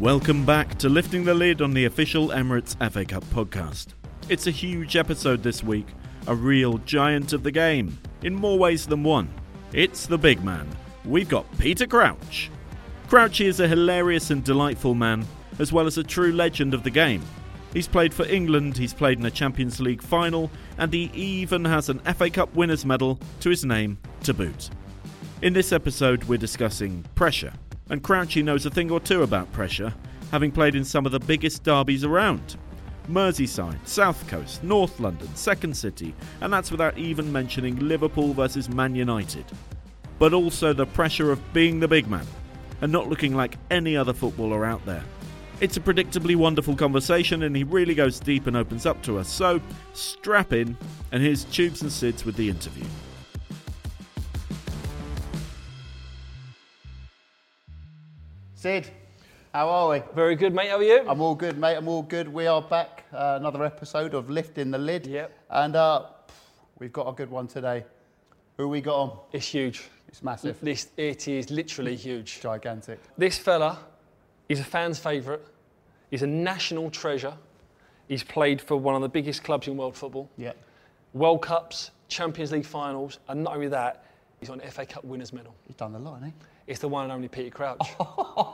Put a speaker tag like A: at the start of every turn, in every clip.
A: Welcome back to Lifting the Lid on the official Emirates FA Cup podcast. It's a huge episode this week, a real giant of the game, in more ways than one. It's the big man. We've got Peter Crouch. Crouchy is a hilarious and delightful man, as well as a true legend of the game. He's played for England, he's played in a Champions League final, and he even has an FA Cup winners' medal to his name to boot. In this episode, we're discussing pressure, and Crouchy knows a thing or two about pressure, having played in some of the biggest derbies around. Merseyside, South Coast, North London, Second City, and that's without even mentioning Liverpool versus Man United. But also the pressure of being the big man and not looking like any other footballer out there. It's a predictably wonderful conversation and he really goes deep and opens up to us, so strap in and here's Tubes and Sids with the interview.
B: Sid, how are we?
C: Very good, mate. How are you?
B: I'm all good, mate. I'm all good. We are back. Uh, another episode of Lifting the Lid.
C: Yep.
B: And uh, we've got a good one today. Who we got on?
C: It's huge.
B: It's massive.
C: This it is literally huge.
B: Gigantic.
C: This fella, he's a fan's favourite. He's a national treasure. He's played for one of the biggest clubs in world football.
B: Yeah.
C: World Cups, Champions League finals, and not only that, he's on FA Cup winners medal.
B: He's done a lot, hasn't he?
C: It's the one and only Peter Crouch.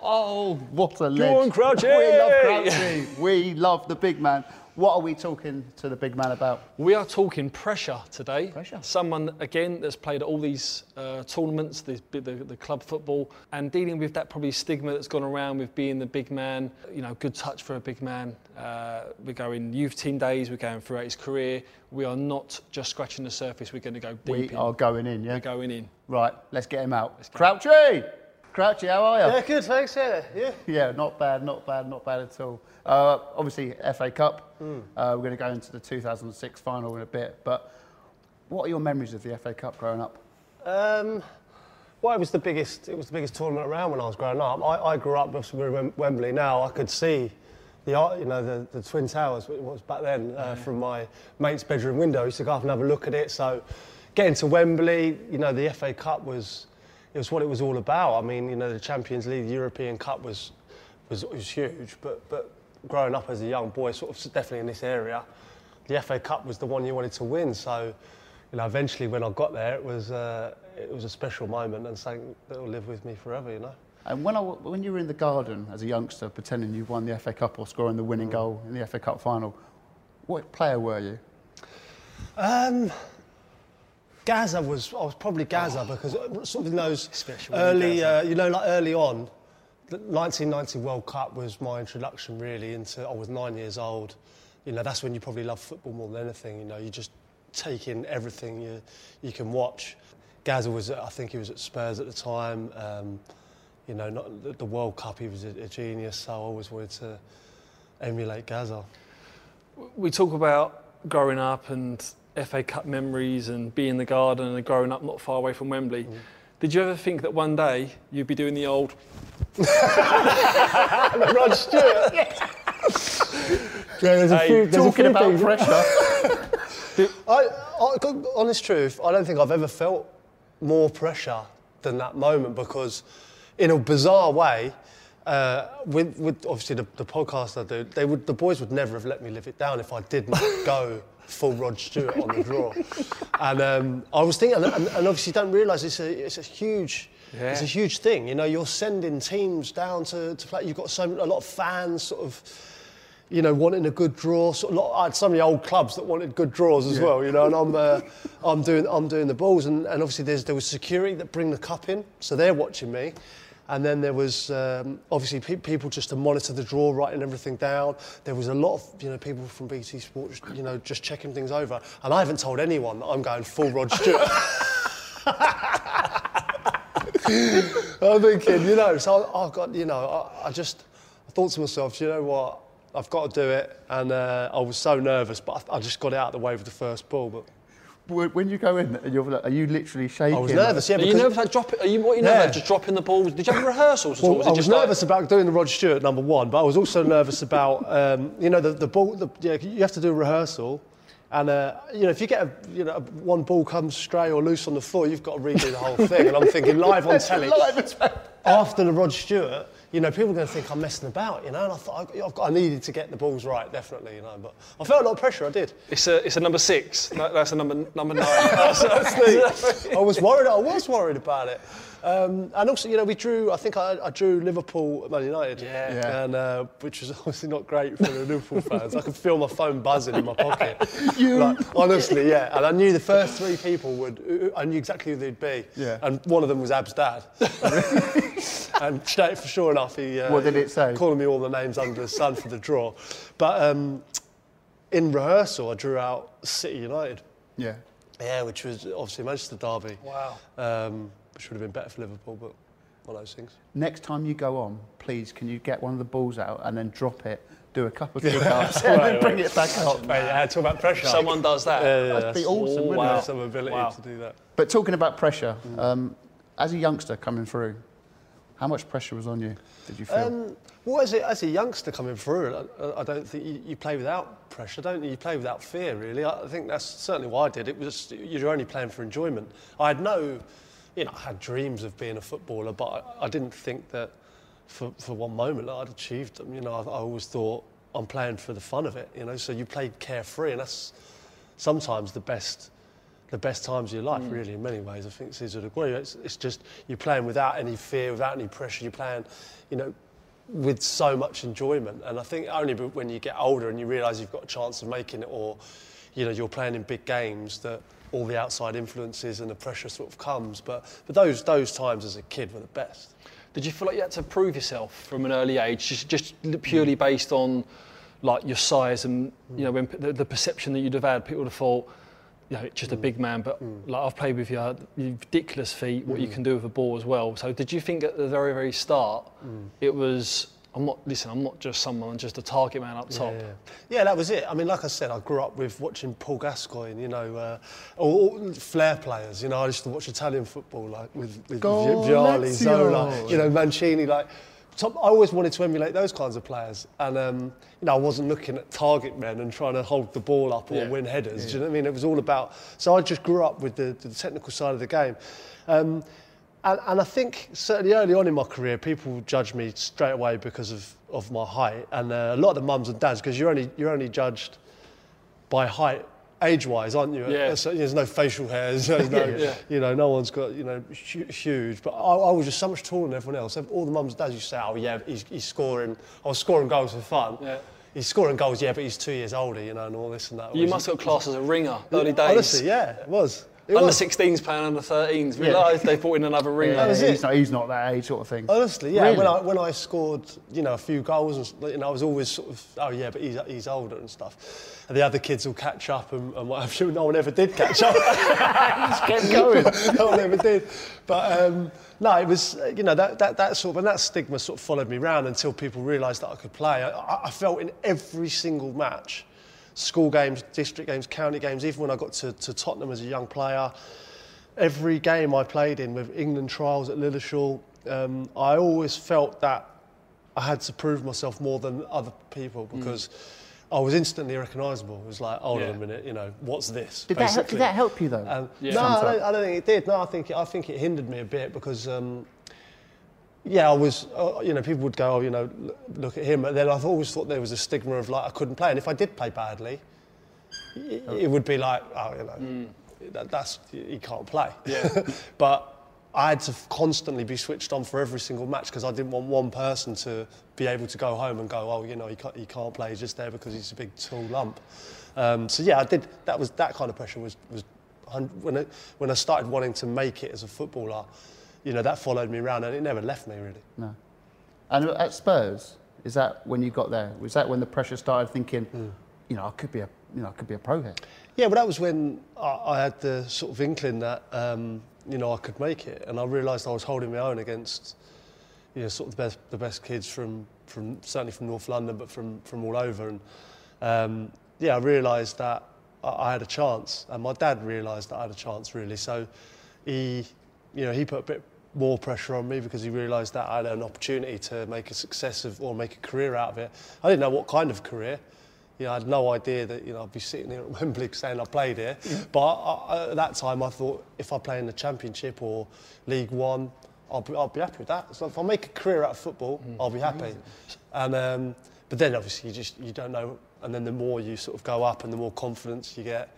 B: Oh, what a
C: on,
B: legend.
C: Crouchy!
B: We love Crouchy. we love the big man. What are we talking to the big man about?
C: We are talking pressure today.
B: Pressure.
C: Someone, again, that's played all these uh, tournaments, the, the, the club football, and dealing with that probably stigma that's gone around with being the big man. You know, good touch for a big man. Uh, we're going youth team days, we're going throughout his career. We are not just scratching the surface, we're going to go deep
B: We
C: in.
B: are going in, yeah?
C: We're going in.
B: Right, let's get him out. Crouchy! Crouchy, how are you?
D: Yeah, good, thanks. Yeah, yeah.
B: Yeah, not bad, not bad, not bad at all. Uh, obviously, FA Cup. Uh, we're going to go into the 2006 final in a bit. But what are your memories of the FA Cup growing up?
D: Um, well, it was the biggest. It was the biggest tournament around when I was growing up. I, I grew up we're Wembley now. I could see the you know the, the twin towers. It was back then uh, from my mate's bedroom window. I used to go up and have a look at it. So getting to Wembley, you know, the FA Cup was it was what it was all about. I mean, you know, the Champions League, the European Cup was was, was huge. But but growing up as a young boy, sort of definitely in this area, the FA Cup was the one you wanted to win. So, you know, eventually when I got there, it was uh, it was a special moment and something that will live with me forever. You know.
B: And when, I, when you were in the garden as a youngster, pretending you won the FA Cup or scoring the winning goal in the FA Cup final, what player were you?
D: Um, Gazza was I was probably Gazza because uh, sort of in those
C: Especially
D: early, uh, you know, like early on, the 1990 World Cup was my introduction really into. I was nine years old. You know, that's when you probably love football more than anything. You know, you just take in everything you you can watch. Gazza was, I think he was at Spurs at the time. Um, you know, not the- the World Cup. He was a, a genius, so I always wanted to emulate Gazza.
C: We talk about growing up and FA Cup memories and being in the garden and growing up not far away from Wembley.
B: Mm.
C: Did you ever think that one day you'd be doing the old
D: Rod Stewart. yeah, there's a
C: Hey,
D: few, there's a
B: Talking
D: few
B: about
D: things-
B: pressure.
D: I, I, honest truth, I don't think I've ever felt more pressure than that moment because, in a bizarre way, uh, with, with obviously the, the podcast I do, they would, the boys would never have let me live it down if I didn't go full Rod Stewart on the draw. And um, I was thinking, and, and obviously, don't realise it's a, it's a huge. It's a huge thing, you know. You're sending teams down to, to play. You've got so a lot of fans, sort of, you know, wanting a good draw. Sort of, lot- I had so many old clubs that wanted good draws as well, you know. And I'm, uh, I'm doing, I'm doing the balls, and, and obviously there's, there was security that bring the cup in, so they're watching me. And then there was um, obviously pe- people just to monitor the draw, writing everything down. There was a lot of you know people from BT Sport, just, you know, just checking things over. And I haven't told anyone that I'm going full Rod Stewart. I'm thinking, you know, so I, I got, you know, I, I just, I thought to myself, you know what, I've got to do it, and uh, I was so nervous, but I, I just got it out of the way with the first ball. But
B: When when you go in, you're, like- are you literally shaking?
D: I was nervous, yeah,
C: Are you
D: because
C: nervous about dropping? Are you what? Are you
D: Yeah.
C: nervous about just dropping the balls? Did you have rehearsals? at all?
D: Well,
C: Was
D: I was
C: just like-
D: nervous about doing the Rod Stewart number one, but I was also nervous about, um, you know, the, the ball. The, yeah, you have to do a rehearsal, and uh, you know, if you get a, you know, one ball comes stray or loose on the floor, you've got to redo the whole thing. And I'm thinking live on telly
B: Live as well.
D: after the Rod Stewart, you know, people are going to think I'm messing about, you know. And I thought I, I've got, I needed to get the balls right, definitely, you know. But I felt a lot of pressure. I did.
C: It's a it's a number six. No, That's a number number nine.
D: Honestly, I was worried. I was worried about it. Um, and also, you know, we drew. I think I, I drew Liverpool at Man United.
C: Yeah.
B: Yeah.
D: And uh, which was obviously not great for the Liverpool fans. I could feel my phone buzzing in my pocket. Like, honestly, yeah. And I knew the first three people would. I knew exactly who they'd be.
B: Yeah.
D: And one of them was Ab's dad. And straight, for sure enough, he. Uh,
B: What did it say?
D: Calling me all the names under the sun for the draw. But um, in rehearsal, I drew out City United.
B: Yeah.
D: Yeah, which was obviously Manchester derby.
C: Wow.
D: Um, which would have been better for Liverpool, but one of those things.
B: Next time you go on, please, can you get one of the balls out and then drop it, do a couple of kick-ups, and then bring it back up?
D: Mate, yeah, talk about pressure.
C: Someone does that.
D: Yeah, yeah,
B: That'd be
D: that's-
B: awesome,
C: Oh,
B: wouldn't
C: wow.
B: it?
D: Some ability
C: Wow.
D: to do that.
B: But talking about pressure, um, as a youngster coming through, how much pressure was on you? Did you feel?
D: Um, well, as a, as a youngster coming through, I, I don't think you, you play without pressure, don't you? You play without fear, really. I, think that's certainly what I did. It was you're only playing for enjoyment. I had no, you know, I had dreams of being a footballer, but I, I didn't think that for, for one moment I'd achieved them. You know, I, I always thought I'm playing for the fun of it. You know, so you played carefree, and that's sometimes the best the best times of your life, mm. really, in many ways. I think Caesar would agree. It's, it's just you're playing without any fear, without any pressure. You're playing, you know, with so much enjoyment. And I think only when you get older and you realise you've got a chance of making it, or you know, you're playing in big games, that all the outside influences and the pressure sort of comes. But but those those times as a kid were the best.
C: Did you feel like you had to prove yourself from an early age, just, just purely mm. based on like your size and you mm. know when, the, the perception that you'd have had? People would have thought, you know, just a mm. big man, but mm. like I've played with you, uh, you ridiculous feet, what you mm. can do with a ball as well. So did you think at the very very start it was? I'm not listen. I'm not just someone, just a target man up top.
D: Yeah. yeah, that was it. I mean, like I said, I grew up with watching Paul Gascoigne, you know, uh, all, all flair players. You know, I used to watch Italian football, like with, with
B: Go Vialli,
D: Zola, you know, Mancini. Like, I always wanted to emulate those kinds of players, and um, you know, I wasn't looking at target men and trying to hold the ball up or
C: Yeah.
D: win headers. Do you know what I mean? It was all about. So I just grew up with the, the technical side of the game. Um, and, and I think certainly early on in my career, people judged me straight away because of, of my height, and uh, a lot of the mums and dads, because you're only you're only judged by height age-wise, aren't you?
C: Yeah.
D: There's no facial hairs, there's no,
C: Yeah.
D: you know, no one's got you know huge. But I, I was just so much taller than everyone else. All the mums and dads used to say, "Oh yeah, he's, he's scoring. I was scoring goals for fun."
C: Yeah.
D: He's scoring goals, yeah, but he's two years older, you know, and all this and that.
C: You must have got classed as a ringer early days.
D: Honestly, yeah, it was. It
C: Under
D: was.
C: 16s playing under 13s. Realised they brought in another ring.
B: yeah,
D: was
B: he's,
D: it.
B: Not, he's not that age sort of thing.
D: Honestly, yeah.
B: Really?
D: When I when I scored, you know, a few goals, and you know, I was always sort of, oh yeah, but he's he's older and stuff. And the other kids will catch up, and, and what have you. No one ever did catch up.
B: Just get going.
D: no one ever did. But um, no, it was, you know, that, that, that sort of, and that stigma sort of followed me around until people realised that I could play. I- I, I felt in every single match, school games, district games, county games, even when I got to, to Tottenham as a young player, every game I played in with England trials at Lilleshall, um, I always felt that I had to prove myself more than other people because I was instantly recognisable. It was like, hold on
C: Yeah.
D: a minute, you know, what's this?
B: Did that, help, did that help you though?
D: Um,
C: Yeah.
D: No, I don't, I don't think it did. No, I think I think it hindered me a bit because, um, yeah, I was, uh, you know, people would go, oh, you know, look at him, but then I've always thought there was a stigma of like I couldn't play, and if I did play badly, it, it would be like, oh, you know, that, that's he can't play.
C: Yeah.
D: but I had to constantly be switched on for every single match because I didn't want one person to be able to go home and go, oh, you know, he can't, he can't play. He's just there because he's a big tall lump. Um, so yeah, I did. That was that kind of pressure was was when I, when I started wanting to make it as a footballer. You know, that followed me around and it never left me really.
B: no. And at Spurs, is that when you got there? Was that when the pressure started thinking,
D: Hmm.
B: you know, I could be a, you know, I could be a pro here?
D: Yeah, well, that was when I, I had the sort of inkling that um, you know I could make it, and I realised I was holding my own against you know sort of the best the best kids from from certainly from North London, but from from all over, and um, yeah, I realised that I, I had a chance, and my dad realised that I had a chance really. So he you know he put a bit more pressure on me because he realised that I had an opportunity to make a success of or make a career out of it. I didn't know what kind of career. You know, I had no idea that you know I'd be sitting here at Wembley saying I played here. But I, I, at that time, I thought if I play in the Championship or League One, I'll be, I'll be happy with that. So if I make a career out of football,
C: Mm.
D: I'll be happy. And um, but then obviously you just you don't know, and then the more you sort of go up and the more confidence you get,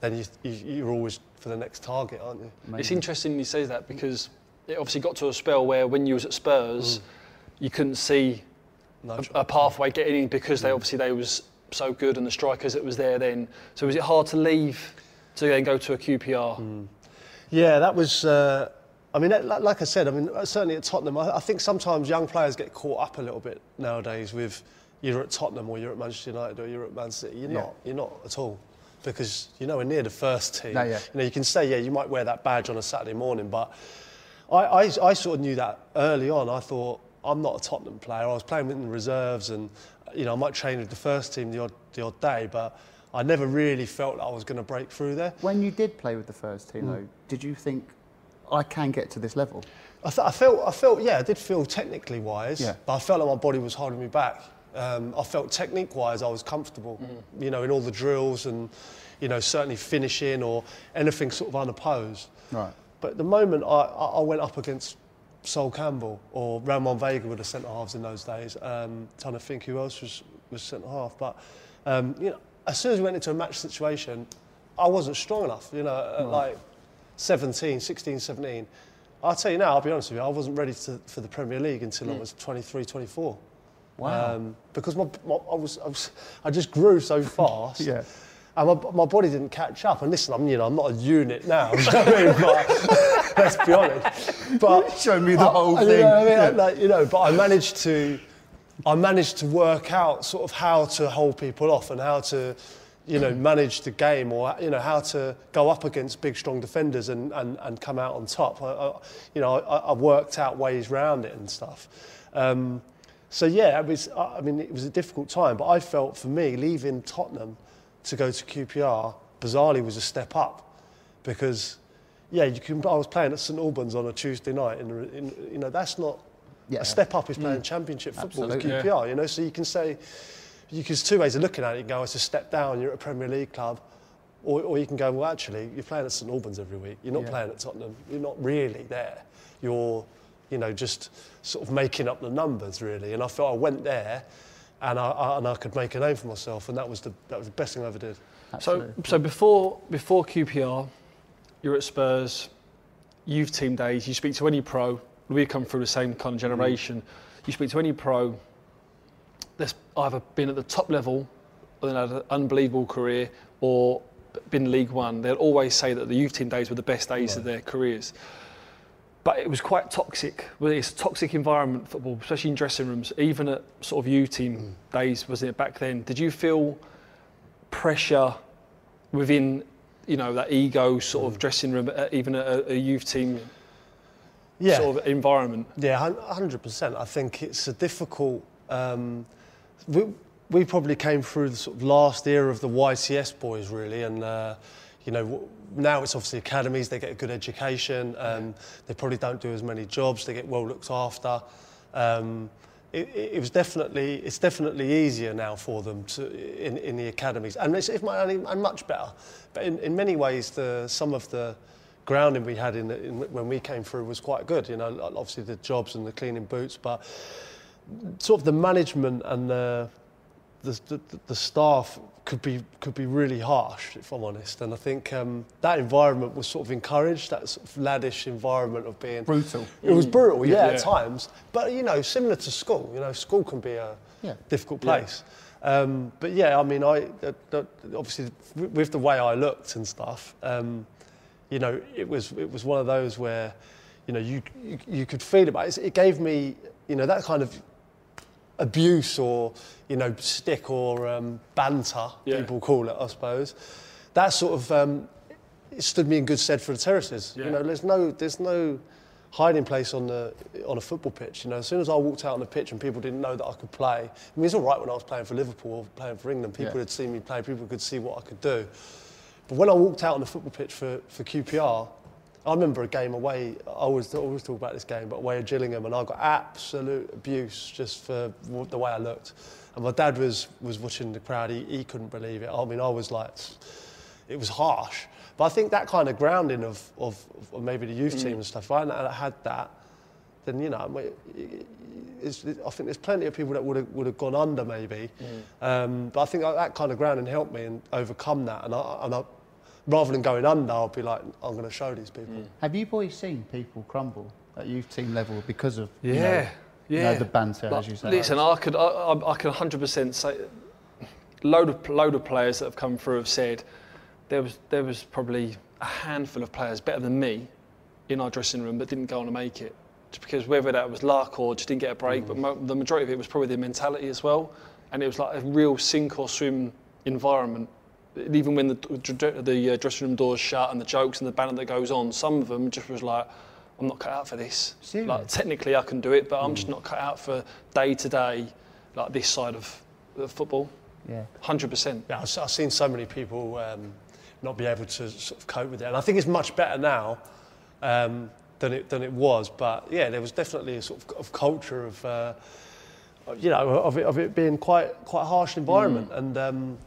D: then you, you you're always for the next target, aren't you?
C: It's interesting you say that because it obviously got to a spell where when you was at Spurs, mm. you couldn't see
D: No
C: a, a pathway getting in because they mm. obviously they was so good and the strikers that was there then. So was it hard to leave to then go to a QPR? Mm.
D: Yeah, that was. Uh, I mean, like, I said, I mean, uh, certainly at Tottenham, I, I think sometimes young players get caught up a little bit nowadays with you're at Tottenham or you're at Manchester United or you're at Man City. You're
B: Yeah.
D: not. You're not at all because you're nowhere near the first team.
B: No, yeah.
D: You know, you can say, yeah, you might wear that badge on a Saturday morning, but I, I, I sort of knew that early on. I thought I'm not a Tottenham player. I was playing in the reserves, and you know, I might train with the first team the odd, the odd day, but I never really felt that I was going to break through there.
B: When you did play with the first team, though, did you think I can get to this level?
D: I, th- I felt, I felt, yeah, I did feel technically wise,
B: Yeah.
D: but I felt like my body was holding me back. Um, I felt technique wise, I was comfortable, you know, in all the drills and, you know, certainly finishing or anything sort of unopposed.
B: Right.
D: But at the moment I, I went up against Sol Campbell or Ramon Vega were the centre halves in those days, um, trying to think who else was, was centre half. But um, you know, as soon as we went into a match situation, I wasn't strong enough. You know, at like 17, 16, 17. I'll tell you now, I'll be honest with you, I wasn't ready to, for the Premier League until I was 23, 24.
B: Wow.
D: Um, because my, my, I, was, I, was, I just grew so fast.
B: Yeah.
D: And my, my body didn't catch up. And listen, I'm, you know, I'm not a unit now. you know I mean? But, let's be honest. But
B: Show me the
D: I-
B: whole
D: I-
B: thing.
D: You know, I mean?
B: Yeah.
D: like, you know, but I managed to, I managed to work out sort of how to hold people off and how to, you know, manage the game or you know how to go up against big, strong defenders and, and, and come out on top. I, I, you know, I, I worked out ways around it and stuff. Um, so yeah, it was. I mean, it was a difficult time, but I felt for me leaving Tottenham to go to QPR bizarrely was a step up because yeah, you can. I was playing at St Albans on a Tuesday night, and in, you know that's not
B: Yeah.
D: a step up. Is playing mm. Championship football with
B: Absolutely.
D: QPR. You know, so you can say you can, there's two ways of looking at it. You can go, it's a step down. You're at a Premier League club. Or, or you can go, well, actually, you're playing at St Albans every week. You're not
B: Yeah.
D: playing at Tottenham. You're not really there. You're, you know, just sort of making up the numbers, really. And I felt I went there, and I, I, and I could make a name for myself, and that was the that was the best thing I ever did.
C: So,
B: Absolutely.
C: so before before QPR, you're at Spurs, youth team days. You speak to any pro. We come through the same kind of mm-hmm. generation. You speak to any pro that's either been at the top level, or then had an unbelievable career, or been League One. They'll always say that the youth team days were the best days of their careers. But it was quite toxic. It's a toxic environment, football, especially in dressing rooms. Even at sort of youth team days, wasn't it back then? Did you feel pressure within, you know, that ego sort of dressing room, uh, even at a, a youth team
D: Yeah.
C: sort of environment?
D: Yeah, 100%. I think it's a difficult. Um, we, we probably came through the sort of last era of the YTS boys, really, and uh, you know now it's obviously academies. They get a good education. Um, they probably don't do as many jobs. They get well looked after. Um, it, it it was definitely it's definitely easier now for them to in, in the academies, and it's, it's mu- and much better. But in, in many ways, the some of the grounding we had in, the, in when we came through was quite good. You know, obviously the jobs and the cleaning boots, but sort of the management and the the, the, the staff could be could be really harsh, if I'm honest. And I think um, that environment was sort of encouraged, that sort of laddish environment of being
B: Brutal.
D: It was brutal, yeah,
C: Yeah.
D: at times. But you know, similar to school. You know, school can be a
B: Yeah.
D: difficult
C: Yeah.
D: place. Um, but yeah, I mean, I uh, uh, obviously with the way I looked and stuff, um, you know, it was it was one of those where, you know, you you, you could feel it. But it gave me, you know, that kind of abuse or you know stick or um, banter
C: Yeah.
D: people call it, I suppose. That sort of um, it stood me in good stead for the terraces.
C: Yeah.
D: You know, there's no there's no hiding place on the on a football pitch. You know, as soon as I walked out on the pitch and people didn't know that I could play. I mean, it's all right when I was playing for Liverpool or playing for England. People
B: Yeah.
D: had seen me play. People could see what I could do. But when I walked out on the football pitch for, for QPR, I remember a game away. I always, always talk about this game, but away at Gillingham, and I got absolute abuse just for the way I looked. And my dad was, was watching the crowd. He, he couldn't believe it. I mean, I was like, it was harsh. But I think that kind of grounding of, of, of maybe the youth team and stuff, if I hadn't that, then you know, it's, I think there's plenty of people that would have would have gone under maybe. Um, but I think that, that kind of grounding helped me and overcome that. And I, and I, rather than going under, I'll be like, I'm going to show these people. Mm.
B: Have you boys seen people crumble at youth team level because of you know,
C: Yeah,
B: you
C: yeah.
B: know, the banter,
C: Like,
B: as you say?
C: Listen, I could, I, I I can 100% say, load of load of players that have come through have said there was there was probably a handful of players better than me in our dressing room that didn't go on to make it. Just because whether that was luck or just didn't get a break, but mm. the majority of it was probably their mentality as well, and it was like a real sink or swim environment. Even when the the uh, dressing room doors shut and the jokes and the banter that goes on, some of them just was like, "I'm not cut out for this."
B: Serious?
C: Like technically I can do it, but I'm just not cut out for day to day, like this side of, of football.
B: yeah.
C: Hundred percent.
D: Yeah, I've, I've seen so many people um, not be able to sort of cope with it, and I think it's much better now um, than it than it was. But yeah, there was definitely a sort of, of culture of, uh, you know, of it, of it being quite quite a harsh environment, and um,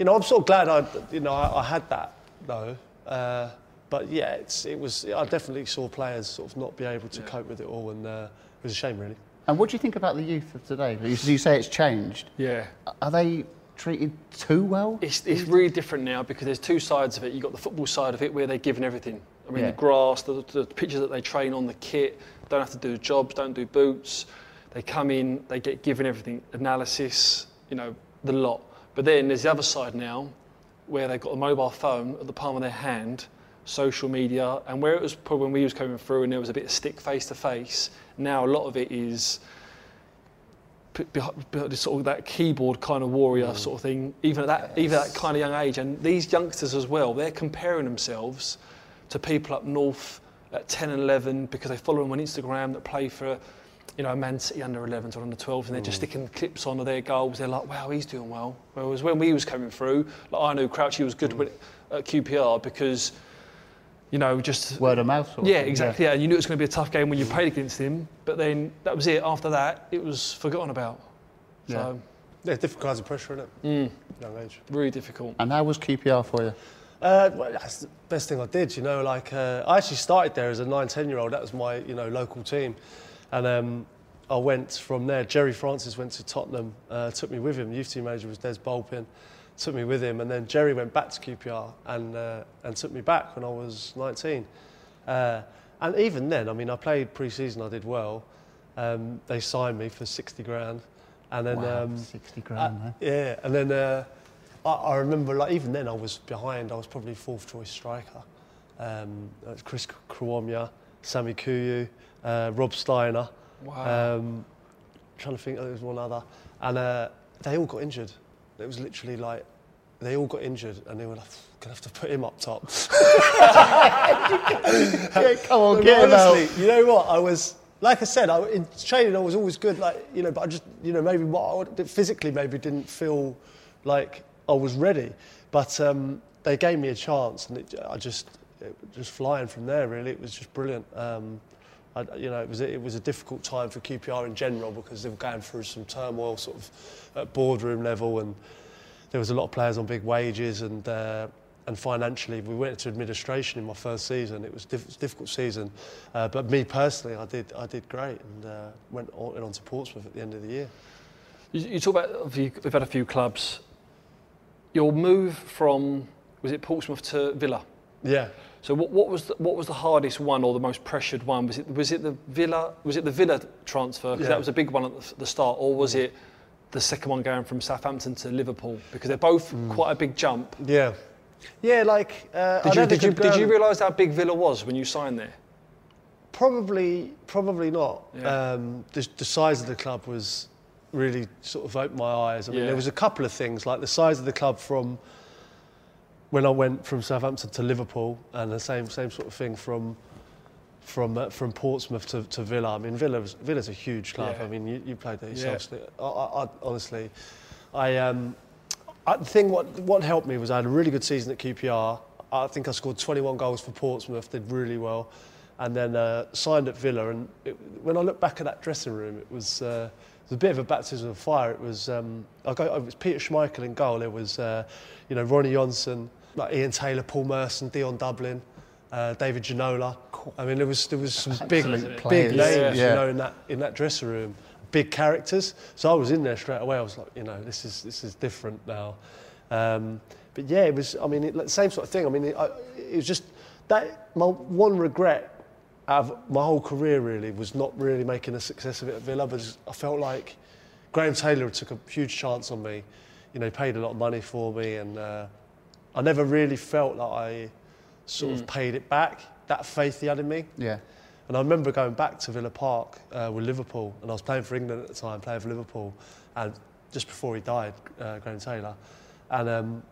D: you know, I'm sort of glad I, you know, I, I had that though. Uh, but yeah, it's, it was. I definitely saw players sort of not be able to cope with it all, and uh, it was a shame, really.
B: And what do you think about the youth of today? You, you say it's changed.
C: Yeah.
B: Are they treated too well?
C: It's, it's really different now because there's two sides of it. You've got the football side of it where they're given everything. I mean,
B: Yeah.
C: the grass, the, the pitches that they train on, the kit, don't have to do jobs, don't do boots. They come in, they get given everything, analysis, you know, the lot. But then there's the other side now where they've got a mobile phone at the palm of their hand, social media, and where it was probably when we was coming through and there was a bit of stick face to face, now a lot of it is p- behi- behind this sort of that keyboard kind of warrior mm. sort of thing, even at that even at that kind of young age. And these youngsters as well, they're comparing themselves to people up north at 10 and 11 because they follow them on Instagram that play for, you know, Man City under 11s or under 12s, and they're just sticking clips on of their goals. They're like, wow, he's doing well. Whereas when we was coming through, like I knew Crouchy was good with, at QPR because, you know, just
B: Word of mouth. Sort of
C: yeah,
B: thing,
C: exactly. Yeah, and you knew it was going to be a tough game when you played against him, but then that was it. After that, it was forgotten about. So
D: Yeah, different kinds of pressure in it.
C: Mm.
D: Young age.
C: really difficult.
B: And how was QPR for you?
D: Uh, well, that's the best thing I did, you know. Like uh, I actually started there as a nine, ten year old. That was my, you know, local team, and um, I went from there. Gerry Francis went to Tottenham, uh, took me with him. Youth team manager was Des Bulpin, took me with him, and then Gerry went back to QPR and uh, and took me back when I was 19. Uh, and even then, I mean, I played pre-season. I did well. Um, they signed me for 60 grand, and then.
B: wow,
D: Um,
B: 60 grand,
D: uh, yeah, and then uh, I, I remember, like even then, I was behind. I was probably fourth choice striker. Um, Chris Kiwomya, Sammy Koejoe, uh, Rob Steiner.
C: Wow.
D: Um, trying to think, there was one other, and uh, they all got injured. It was literally like they all got injured, and they were like, "Gonna have to put him up top."
B: yeah, come on, get him out.
D: you know what? I was, like I said, I, in training I was always good, like, you know, but I just, you know, maybe what I, physically maybe didn't feel like I was ready. But um, they gave me a chance and it, I just, just flying from there really, it was just brilliant. Um, I, you know, it was, a, it was a difficult time for QPR in general because they were going through some turmoil sort of at boardroom level and there was a lot of players on big wages and uh, and financially we went into administration in my first season. It was, diff- it was a difficult season, uh, but me personally, I did I did great and uh, went on, went on to Portsmouth at the end of the year.
C: You, you talk about we've had a few clubs. Your move from was it Portsmouth to Villa?
D: Yeah.
C: So what, what was the, what was the hardest one or the most pressured one? Was it was it the Villa was it the Villa transfer because
D: Yeah.
C: that was a big one at the, the start, or was it the second one going from Southampton to Liverpool because they're both quite a big jump?
D: Yeah. Yeah, like uh,
C: Did you did you, did you realise how big Villa was when you signed there?
D: Probably, probably not.
C: Yeah.
D: Um, the, the size of the club was really sort of opened my eyes. I mean,
C: Yeah.
D: there was a couple of things like the size of the club from when I went from Southampton to Liverpool, and the same same sort of thing from from uh, from Portsmouth to, to Villa. I mean, Villa's Villa's a huge club.
C: Yeah.
D: I mean, you, you played there
C: Yeah.
D: yourself. I, I, I, honestly, I um, I the thing what what helped me was I had a really good season at QPR. I think I scored 21 goals for Portsmouth, did really well, and then uh, signed at Villa. And it, when I look back at that dressing room, it was. Uh, it was a bit of a baptism of fire. It was, um, I go, it was Peter Schmeichel in goal. It was, uh, you know, Ronnie Johnson, like Ian Taylor, Paul Merson, Dion Dublin, uh, David Ginola. I mean, there was there was some big
B: Absolute
D: big
B: players.
D: names,
B: Yeah.
D: you know, in that in that dressing room, big characters. So I was in there straight away. I was like, you know, this is this is different now. Um, but yeah, it was. I mean, it, like, same sort of thing. I mean, it, I, it was just that my one regret out of my whole career really was not really making a success of it at Villa. But I felt like Graham Taylor took a huge chance on me. You know, he paid a lot of money for me, and uh, I never really felt like I sort of paid it back. That faith he had in me.
B: Yeah.
D: And I remember going back to Villa Park uh, with Liverpool, and I was playing for England at the time, playing for Liverpool, and just before he died, uh, Graham Taylor, and um,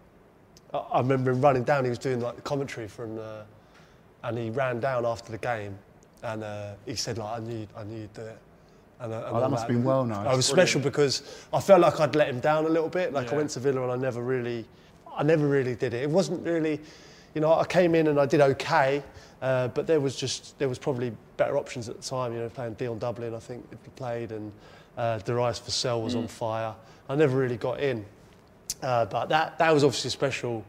D: I, I remember him running down. He was doing like the commentary from, uh, and he ran down after the game, and uh, he said like, "I knew, I knew you'd do it." And, uh, and
B: Oh, that must have been well nice.
D: I was special because I felt like I'd let him down a little bit. Like I went to Villa and I never really, I never really did it. It wasn't really, you know, I came in and I did okay, uh, but there was just there was probably better options at the time. You know, playing Dion Dublin, I think he played, and uh, Darius Vassell was on fire. I never really got in, uh, but that that was obviously a special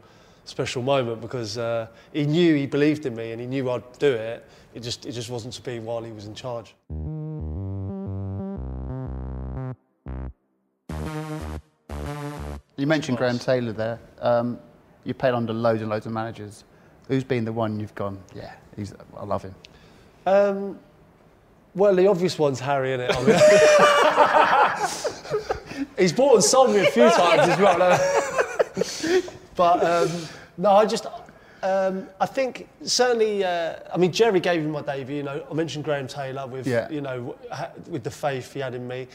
D: special moment because uh, he knew he believed in me and he knew I'd do it. It just it just wasn't to be while he was in charge.
B: You mentioned Graham Taylor there. Um, you played under loads and loads of managers. Who's been the one you've gone? Yeah, he's. I love him.
D: Um, well, the obvious one's Harry, isn't it? He's bought and sold me a few times as well. but um, no, I just, um, I think certainly, uh, I mean, Gerry gave me my debut. You know, I mentioned Graham Taylor with,
B: Yeah.
D: you know, with the faith he had in me.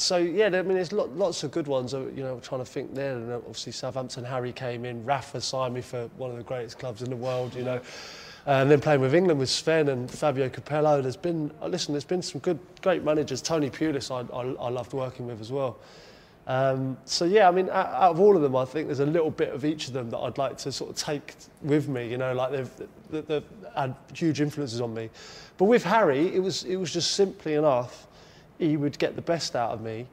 D: So yeah, I mean, there's lot, lots of good ones. uh, You know, I'm trying to think there. And uh, obviously, Southampton. Harry came in. Rafa signed me for one of the greatest clubs in the world. You know, and then playing with England with Sven and Fabio Capello. There's been, uh, listen, there's been some good, great managers. Tony Pulis, I, I, I loved working with as well. Um, so yeah, I mean, out, out of all of them, I think there's a little bit of each of them that I'd like to sort of take with me. You know, like they've, they've, they've had huge influences on me. But with Harry, it was, it was just simply enough. He would get the best out of me,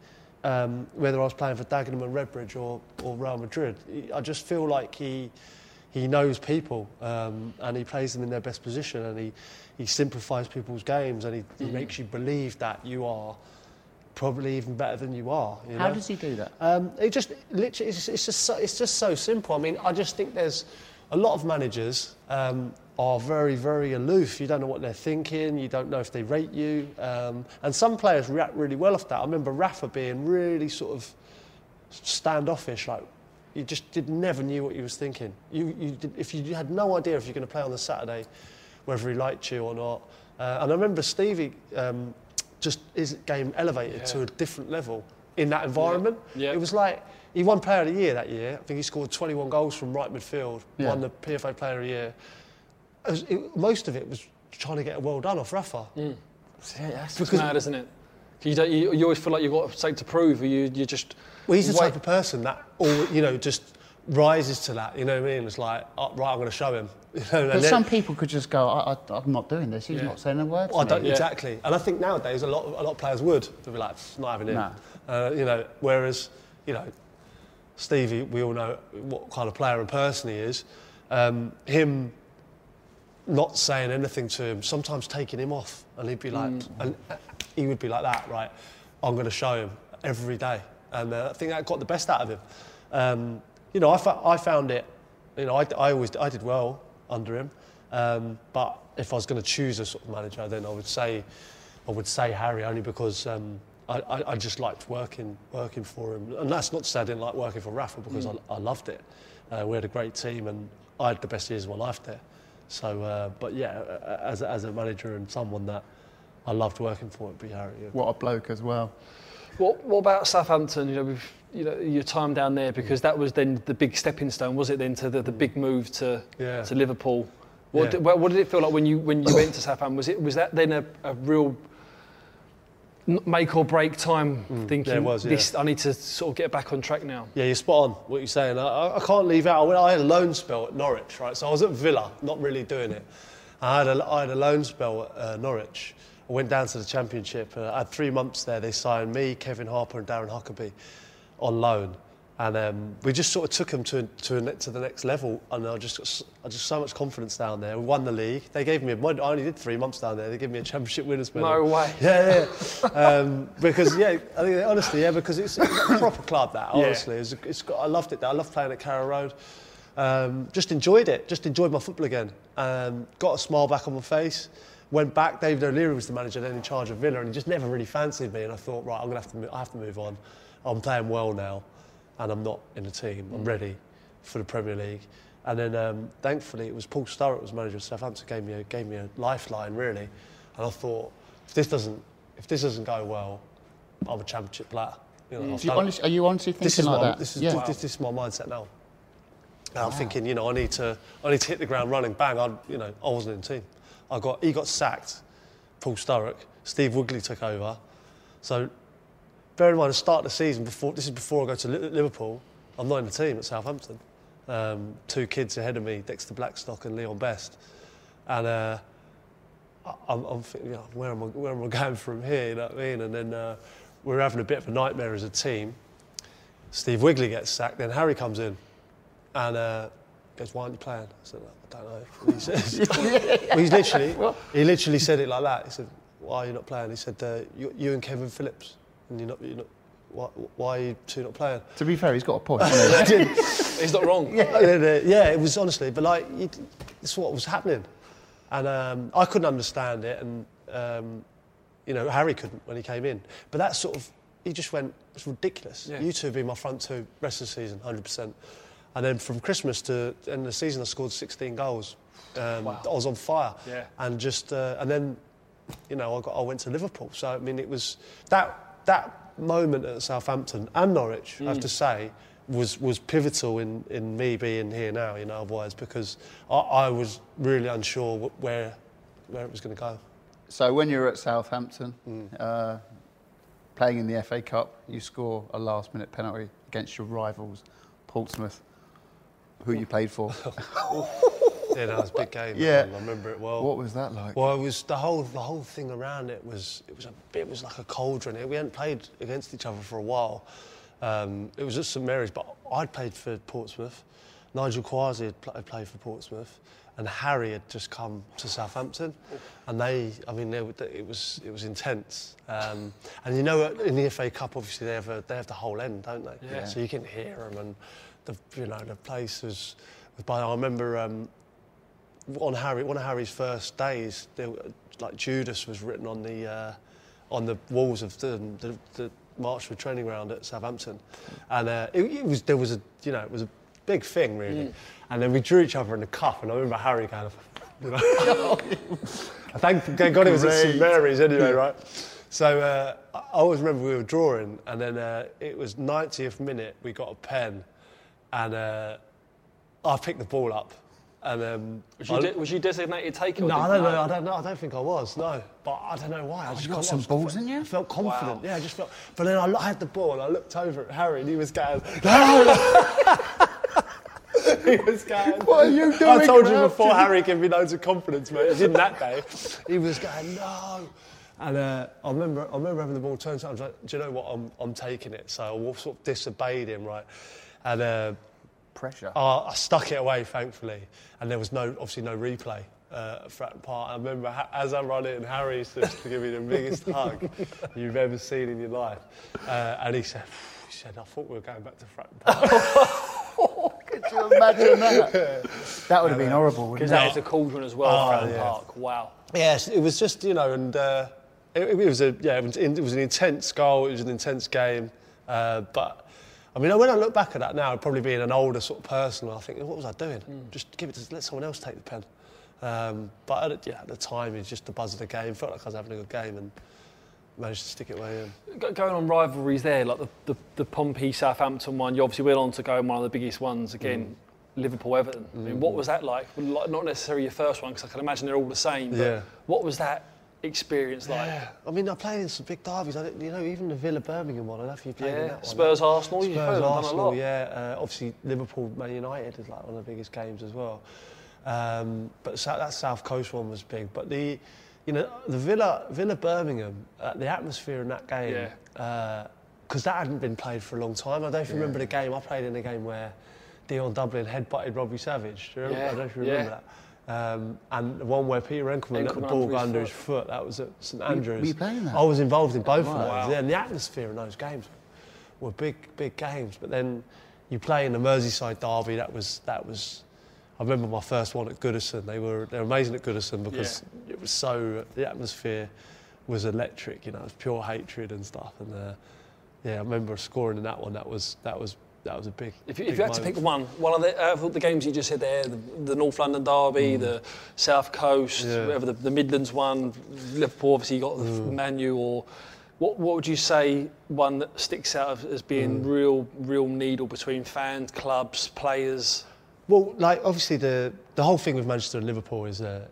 D: um, whether I was playing for Dagenham and Redbridge or, or Real Madrid. I just feel like he, he knows people um, and he plays them in their best position and he, he simplifies people's games and he, he makes you believe that you are probably even better than you are. You
B: How
D: know?
B: does he do that?
D: Um, it just literally, it's, it's just so, it's just so simple. I mean, I just think there's a lot of managers um, are very, very aloof. You don't know what they're thinking. You don't know if they rate you. Um, and some players react really well off that. I remember Rafa being really sort of standoffish, like you just did never knew what he was thinking. You, you did, if you had no idea if you're going to play on the Saturday, whether he liked you or not. Uh, and I remember Stevie um, just his game elevated to a different level in that environment.
C: Yeah.
D: It was like he won Player of the Year that year. I think he scored 21 goals from right midfield,
B: Yeah.
D: won the PFA Player of the Year. It was- it- most of it was trying to get a well done off Rafa.
B: Yeah, that's
C: It's mad, isn't it? You, don't, you, you always feel like you've got something to prove, or you, you just.
D: Well, he's the
C: wait-
D: type of person that, all, you know, just rises to that. You know what I mean? It's like, oh, right, I'm going to show him. You know,
B: But
D: then-
B: some people could just go, I, I, I'm not doing this. He's
C: Yeah.
B: not saying a word. To
D: I don't
C: Yeah.
D: exactly, and I think nowadays a lot of, a lot of players would. They'd be like, not having him.
B: No.
D: Uh, you know, whereas, you know, Stevie, we all know what kind of player and person he is. Um, him not saying anything to him, sometimes taking him off, and he'd be like, and uh, he would be like that, right? I'm going to show him every day, and uh, I think that got the best out of him. Um, you know, I, I found it. You know, I, I always I did well under him, um, but if I was going to choose a sort of manager, then I would say I would say Harry only because um, I, I, I just liked working working for him, and that's not to say I didn't like working for Rafa because I, I loved it. Uh, we had a great team, and I had the best years of my life there. So, uh, but yeah, uh, as a, as a manager and someone that I loved working for, it'd yeah.
B: What a bloke as well.
C: What, what about Southampton? You know, with you know your time down there, because that was then the big stepping stone, was it? Then to the, the big move to
D: Yeah.
C: to Liverpool. What,
D: Yeah.
C: did, what what did it feel like when you when you went to Southampton? Was it was that then a, a real n- make or break time? thinking
D: yeah, it was, yeah.
C: this, I need to sort of get back on track now.
D: Yeah, you're spot on what you're saying. I, I- I can't leave out. I, went, I had a loan spell at Norwich, right? So I was at Villa, not really doing it. I had a, I had a loan spell at uh, Norwich. I went down to the Championship. Uh, I had three months there. They signed me, Kevin Harper, and Darren Huckerby on loan. And um, we just sort of took them to to, to the next level, and I just got I just so much confidence down there. We won the league. They gave me a, I only did three months down there. They gave me a championship winners medal.
C: No way.
D: Yeah, yeah. um, because yeah, I think honestly, yeah, because it's a proper club. That Honestly, Yeah. it's, it's got, I loved it. There. I loved playing at Carrow Road. Um, just enjoyed it. Just enjoyed my football again. Um, got a smile back on my face. Went back. David O'Leary was the manager then in charge of Villa, and he just never really fancied me. And I thought, right, I'm gonna have to. Move, I have to move on. I'm playing well now, and I'm not in the team. I'm ready for the Premier League. And then, um, thankfully, it was Paul Sturrock was manager of Southampton. Gave me a, gave me a lifeline really, and I thought, if this doesn't if this doesn't go well, I'm a championship player. You know, I've
B: you honest, are you honestly thinking
D: this is
B: like
D: my,
B: that?
D: This is,
B: yeah.
D: this, this is my mindset now. And I'm thinking, you know, I need to, I need to hit the ground running. Bang! I, you know, I wasn't in the team. I got, he got sacked. Paul Sturrock, Steve Wigley took over. So, bear in mind, the start of the season before, this is before I go to Liverpool. I'm not in the team at Southampton. Um, two kids ahead of me, Dexter Blackstock and Leon Best, and. Uh, I- I'm, I'm thinking, you know, where am I, where am I going from here? You know what I mean? And then uh, we're having a bit of a nightmare as a team. Steve Wigley gets sacked, then Harry comes in and uh, goes, "Why aren't you playing?" I said, "I don't know." And he says, well, he's literally, he literally said it like that. He said, "Why are you not playing?" He said, uh, you, "You and Kevin Phillips, and you're not, you're not. Why, why are you two not playing?"
B: To be fair, he's got a point.
C: He's not wrong.
D: yeah. yeah, it was honestly, but like, you, it's what was happening, and um, I couldn't understand it, and um, you know, Harry couldn't when he came in. But that sort of, he just went, it's ridiculous.
C: Yeah.
D: You two be my front two rest of the season, hundred percent. And then from Christmas to the end of the season, I scored 16 goals. Um,
C: Wow.
D: I was on fire,
C: Yeah.
D: and just, uh, and then, you know, I got, I went to Liverpool. So I mean, it was that that moment at Southampton and Norwich, I have to say, was was pivotal in, in me being here now. You know, otherwise because I, I was really unsure wh- where where it was going to go.
B: so when you're at Southampton,
D: Mm.
B: uh, playing in the FA Cup, you score a last-minute penalty against your rivals, Portsmouth, who you played for.
D: Yeah, that was a big game.
B: Yeah.
D: man. I remember it well.
B: what was that like?
D: Well, it was the whole the whole thing around it was it was a it was like a cauldron. We hadn't played against each other for a while. Um, it was at St Mary's, but I'd played for Portsmouth. Nigel Quashie had, pl- had played for Portsmouth, and Harry had just come to Southampton, and they, I mean, they, were- it was it was intense. Um, and you know, in the FA Cup, obviously they have a, they have the whole end, don't they?
C: Yeah.
D: So you can hear them, and the you know the place was. But I remember um, on Harry, one of Harry's first days, there, like Judas was written on the uh, on the walls of the, the, the Marchwood training ground at Southampton, and uh, it, it was there was a you know it was a big thing really, and then we drew each other in the cup, and I remember Harry kind of, you know, thank, thank God it was at St Mary's anyway, right? So uh, I I always remember we were drawing, and then uh, it was 90th minute. We got a pen, and uh, I picked the ball up, and um,
C: Was you,
D: I-
C: de- was you designated taker?
D: no, I don't know. I don't know. I don't think I was. No, but I don't know why. I just
B: you got some balls in you?
D: I felt confident.
C: Wow.
D: Yeah, I just felt. But then I had the ball and I looked over at Harry and he was going. No! he was going.
B: What are you doing?
D: I told you before. Harry gave me loads of confidence, mate. It didn't that day. He was going no. And uh, I remember, I remember having the ball turned. Out, I was like, "Do you know what? I'm, I'm taking it." So I sort of disobeyed him, right? And uh,
B: Pressure.
D: uh, I stuck it away, thankfully, and there was no, obviously no replay uh, for that part. I remember ha- as I run in, Harry used to to give me the biggest hug you've ever seen in your life, uh, and he said, he said, I thought we were going back to Fratton Park.
B: Could you imagine that? That would have been horrible,
C: Because
B: wouldn't
C: that
B: it?
C: is a cauldron as well,
D: Oh,
C: Fratton
D: yeah.
C: Park. Wow.
D: yes, it was just you know, and uh, it, it was a yeah, it was, it was an intense goal. It was an intense game, uh, but. I mean, when I look back at that now, probably being an older sort of person, I think, what was I doing? Just give it to let someone else take the pen. Um, but at, yeah, at the time, it's just the buzz of the game. Felt like I was having a good game and managed to stick it away in.
C: Going on rivalries there, like the, the, the Pompey Southampton one, you obviously went on to go in one of the biggest ones again,
D: Mm.
C: Liverpool Everton. I mean, what was that like? Not necessarily your first one, because I can imagine they're all the same. But
D: Yeah.
C: What was that experience like?
D: Yeah, I mean, I played in some big derbies. I don't, you know, even the Villa Birmingham one. I don't know if you played in
C: Yeah,
D: that one.
C: Spurs Arsenal.
D: Spurs,
C: of them, done a
D: Arsenal, yeah. Uh, obviously, Liverpool, Man United is like one of the biggest games as well. Um, but that South Coast one was big. But the, you know, the Villa, Villa Birmingham, uh, the atmosphere in that game, uh, because that hadn't been played for a long time. I don't you remember the game. I played in a game where Dion Dublin headbutted Robbie Savage. Do you remember?
C: Yeah,
D: I don't know if you remember
C: yeah.
D: that. Um, and the one where Peter Enckelman let the ball
C: under
D: go
C: his
D: under his
C: foot.
D: that was at St Andrews.
B: were you playing that?
D: I was involved in both of those. Yeah, and the atmosphere in those games were big, big games. But then you play in the Merseyside derby. That was that was. I remember my first one at Goodison. They were they were amazing at Goodison because it was so the atmosphere was electric. You know, it was pure hatred and stuff. And uh, yeah, I remember scoring in that one. That was that was that was a big.
C: If you,
D: big
C: if you had to pick one, one of the, uh, the games you just said there, the, the North London Derby, the South Coast,
D: Mm. Yeah.
C: whatever the, the Midlands one, Liverpool obviously you got the
D: Mm.
C: Man U, or what, what would you say one that sticks out as- being
D: Mm.
C: real real needle between fans, clubs, players?
D: Well, like obviously the the whole thing with Manchester and Liverpool is, uh,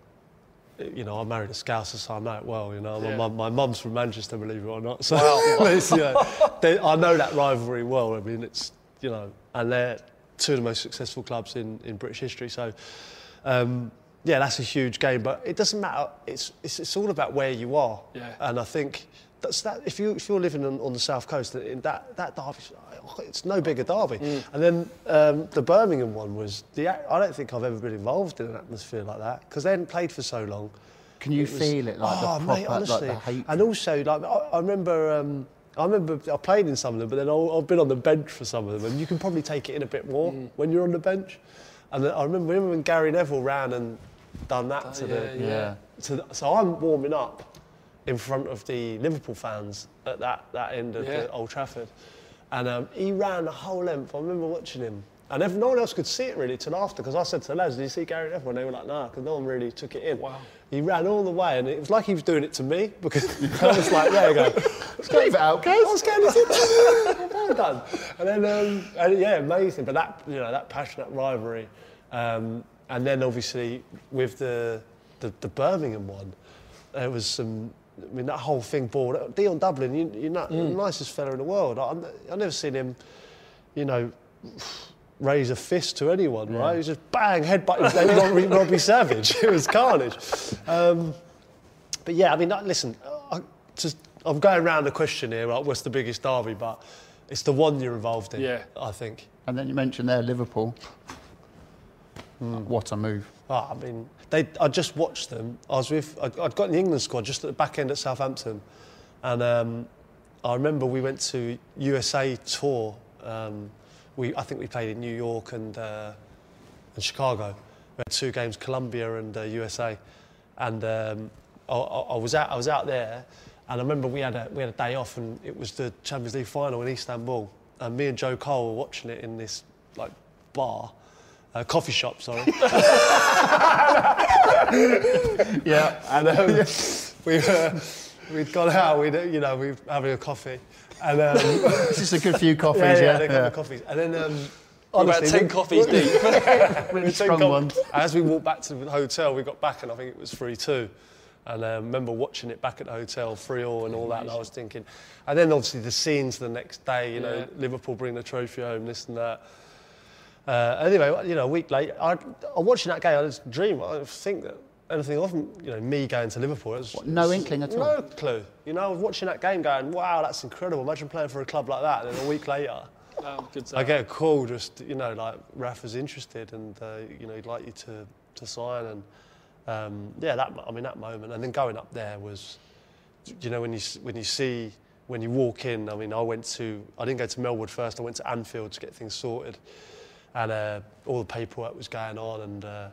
D: you know, I married a Scouser, so I know it well. You know,
C: Yeah.
D: my, my mum's from Manchester, believe it or not. So you know, they, I know that rivalry well. I mean, it's you know, and they're two of the most successful clubs in, in British history. So. Um, yeah, that's a huge game, but it doesn't matter. It's, it's, it's all about where you are.
C: Yeah.
D: And I think that's that. If you if you're living on, on the south coast, in that that derby, it's no bigger derby.
C: Mm.
D: And then um, the Birmingham one was the. I don't think I've ever been involved in an atmosphere like that because they hadn't played for so long.
B: Can you
D: It was-
B: feel it like
D: oh,
B: the
D: mate,
B: proper,
D: honestly.
B: like the hate?
D: And also, like I, I remember. Um, I remember I played in some of them, but then I- I've been on the bench for some of them, and you can probably take it in a bit more
C: Mm.
D: when you're on the bench. And then I remember, remember when Gary Neville ran and done that to the
C: yeah,
B: yeah.
D: to the, so I'm warming up in front of the Liverpool fans at that, that end of
C: Yeah.
D: the Old Trafford. And um, he ran the whole length. I remember watching him. And ev- no one else could see it really till after, because I said to the lads, did you see Gary Neville? And they were like, no, because no one really took it in.
C: Wow.
D: He ran all the way, and it was like he was doing it to me, because I was like, there you go.
B: let's Leave it out, guys.
D: was getting it. well done. And then, um, and yeah, amazing. But that, you know, that passionate rivalry, um, and then obviously with the, the the Birmingham one, there was some. I mean, that whole thing brought Dion Dublin. You, you're not the nicest fella in the world. I, I never seen him, you know. Raise a fist to anyone, right? He was just bang, headbutting Robbie, Robbie Savage. It was carnage. Um, but yeah, I mean, listen, I, just, I'm going around the question here, like, what's the biggest derby? But it's the one you're involved in,
C: Yeah.
D: I think.
B: And then you mentioned there Liverpool. What a move.
D: Oh, I mean, they, I just watched them. I was with, I'd, I'd got in the England squad just at the back end at Southampton. And um, I remember we went to USA tour. Um, we, I think we played in New York and, uh, and Chicago. We had two games, Colombia and uh, USA. And um, I, I, I was out, I was out there, and I remember we had a we had a day off, and it was the Champions League final in Istanbul. And me and Joe Cole were watching it in this like bar, uh, coffee shop, sorry.
B: Yeah.
D: and um, we were, we'd gone out, we'd, you know, we were having a coffee. And um,
B: It's just a good few coffees,
D: yeah,
B: yeah.
D: yeah, they got the coffees. And then um,
C: About
D: honestly,
C: 10 coffees deep.
B: Really strong
D: took
B: ones.
D: As we walked back to the hotel, we got back and I think it was 3 2. And I remember watching it back at the hotel, 3 all and all that. And I was thinking, and then obviously the scenes the next day, you know,
C: Yeah.
D: Liverpool bring the trophy home, this and that. Uh, anyway, you know, a week later, I, I'm watching that game. I just dream. I think that anything of you know me going to Liverpool. It was,
B: What, no inkling at all?
D: No clue. You know, I was watching that game, going, "Wow, that's incredible! Imagine playing for a club like that." And then a week later,
C: Um,
D: I get a call, just you know, like Rafa's interested, and uh, you know, he'd like you to to sign, and um, yeah, that I mean that moment, and then going up there was, you know, when you when you see when you walk in. I mean, I went to I didn't go to Melwood first. I went to Anfield to get things sorted, and uh, all the paperwork was going on, and uh,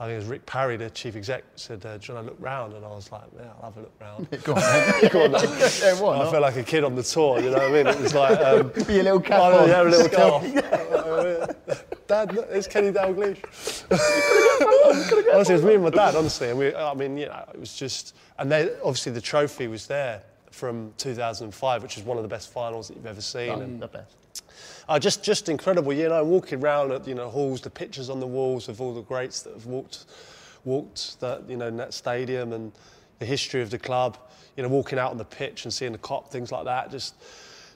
D: I think it was Rick Parry, the chief exec, said, uh, "Do you want to look round?" And I was like, "Yeah, I'll have a look round."
B: Go on, then.
D: Go on, then.
B: yeah, why
D: I felt like a kid on the tour, you know what I mean? It was like. Um,
B: Put your little cap
D: Oh,
B: on.
D: yeah, a little scarf. dad, look, it's Kenny Dalglish. honestly, it was me and my dad, honestly. And we, I mean, you know, it was just, and then obviously the trophy was there from 2005, which is one of the best finals that you've ever seen. And,
B: The best.
D: Uh, just, just incredible, you know, walking around at, you know, halls, the pictures on the walls of all the greats that have walked, walked that, you know, in that stadium and the history of the club, you know, walking out on the pitch and seeing the Kop, things like that, just,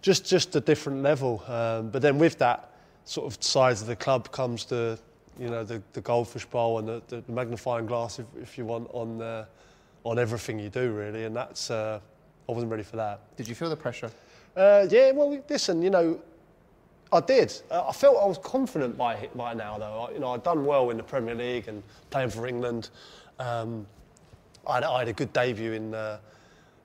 D: just, just a different level. Um, but then with that sort of size of the club comes the, you know, the, the goldfish bowl and the, the magnifying glass, if, if you want, on, uh, on everything you do, really. And that's, uh, I wasn't ready for that.
B: Did you feel the pressure?
D: Uh, yeah, well, listen, you know, I did. Uh, I felt I was confident by by now, though. I, you know, I'd done well in the Premier League and playing for England. Um, I, had, I had a good debut in. Uh,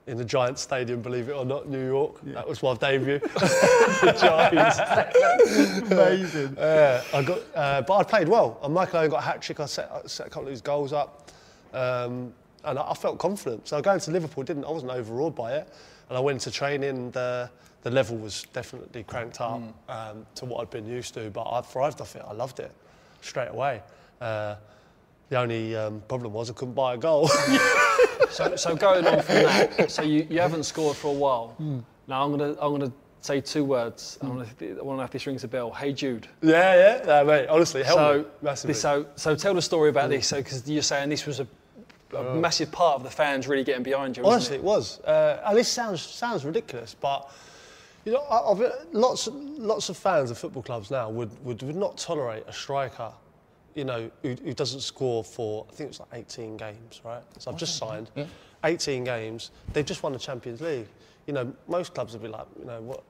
D: in the Giants Stadium, believe it or not, New York. That was my debut. the Giants.
B: Amazing.
D: Yeah, I got, uh, but I played well. And Michael Owen got a hat trick. I set, I set a couple of his goals up, um, and I, I felt confident. So going to Liverpool, didn't I wasn't overawed by it. And I went to training. And, uh, the level was definitely cranked up um, to what I'd been used to. But I thrived off it. I loved it straight away. Uh, the only um, problem was I couldn't buy a goal.
C: So, so going on from that, so you, you haven't scored for a while. Now I'm gonna I'm gonna say two words. I want to I want to know if this rings a bell. Hey Jude.
D: yeah, yeah, no, mate. Honestly, helped
C: So,
D: me massively.
C: this- so so tell the story about this. So because you're saying this was a, a massive part of the fans really getting behind you.
D: Honestly,
C: it?
D: it was. Uh, and this sounds sounds ridiculous, but you know, I- I've, lots lots of fans of football clubs now would, would, would not tolerate a striker, you know, who, who doesn't score for I think it's like 18 games, right? So I've just signed 18 games. They've just won the Champions League. You know, most clubs would be like, you know, what?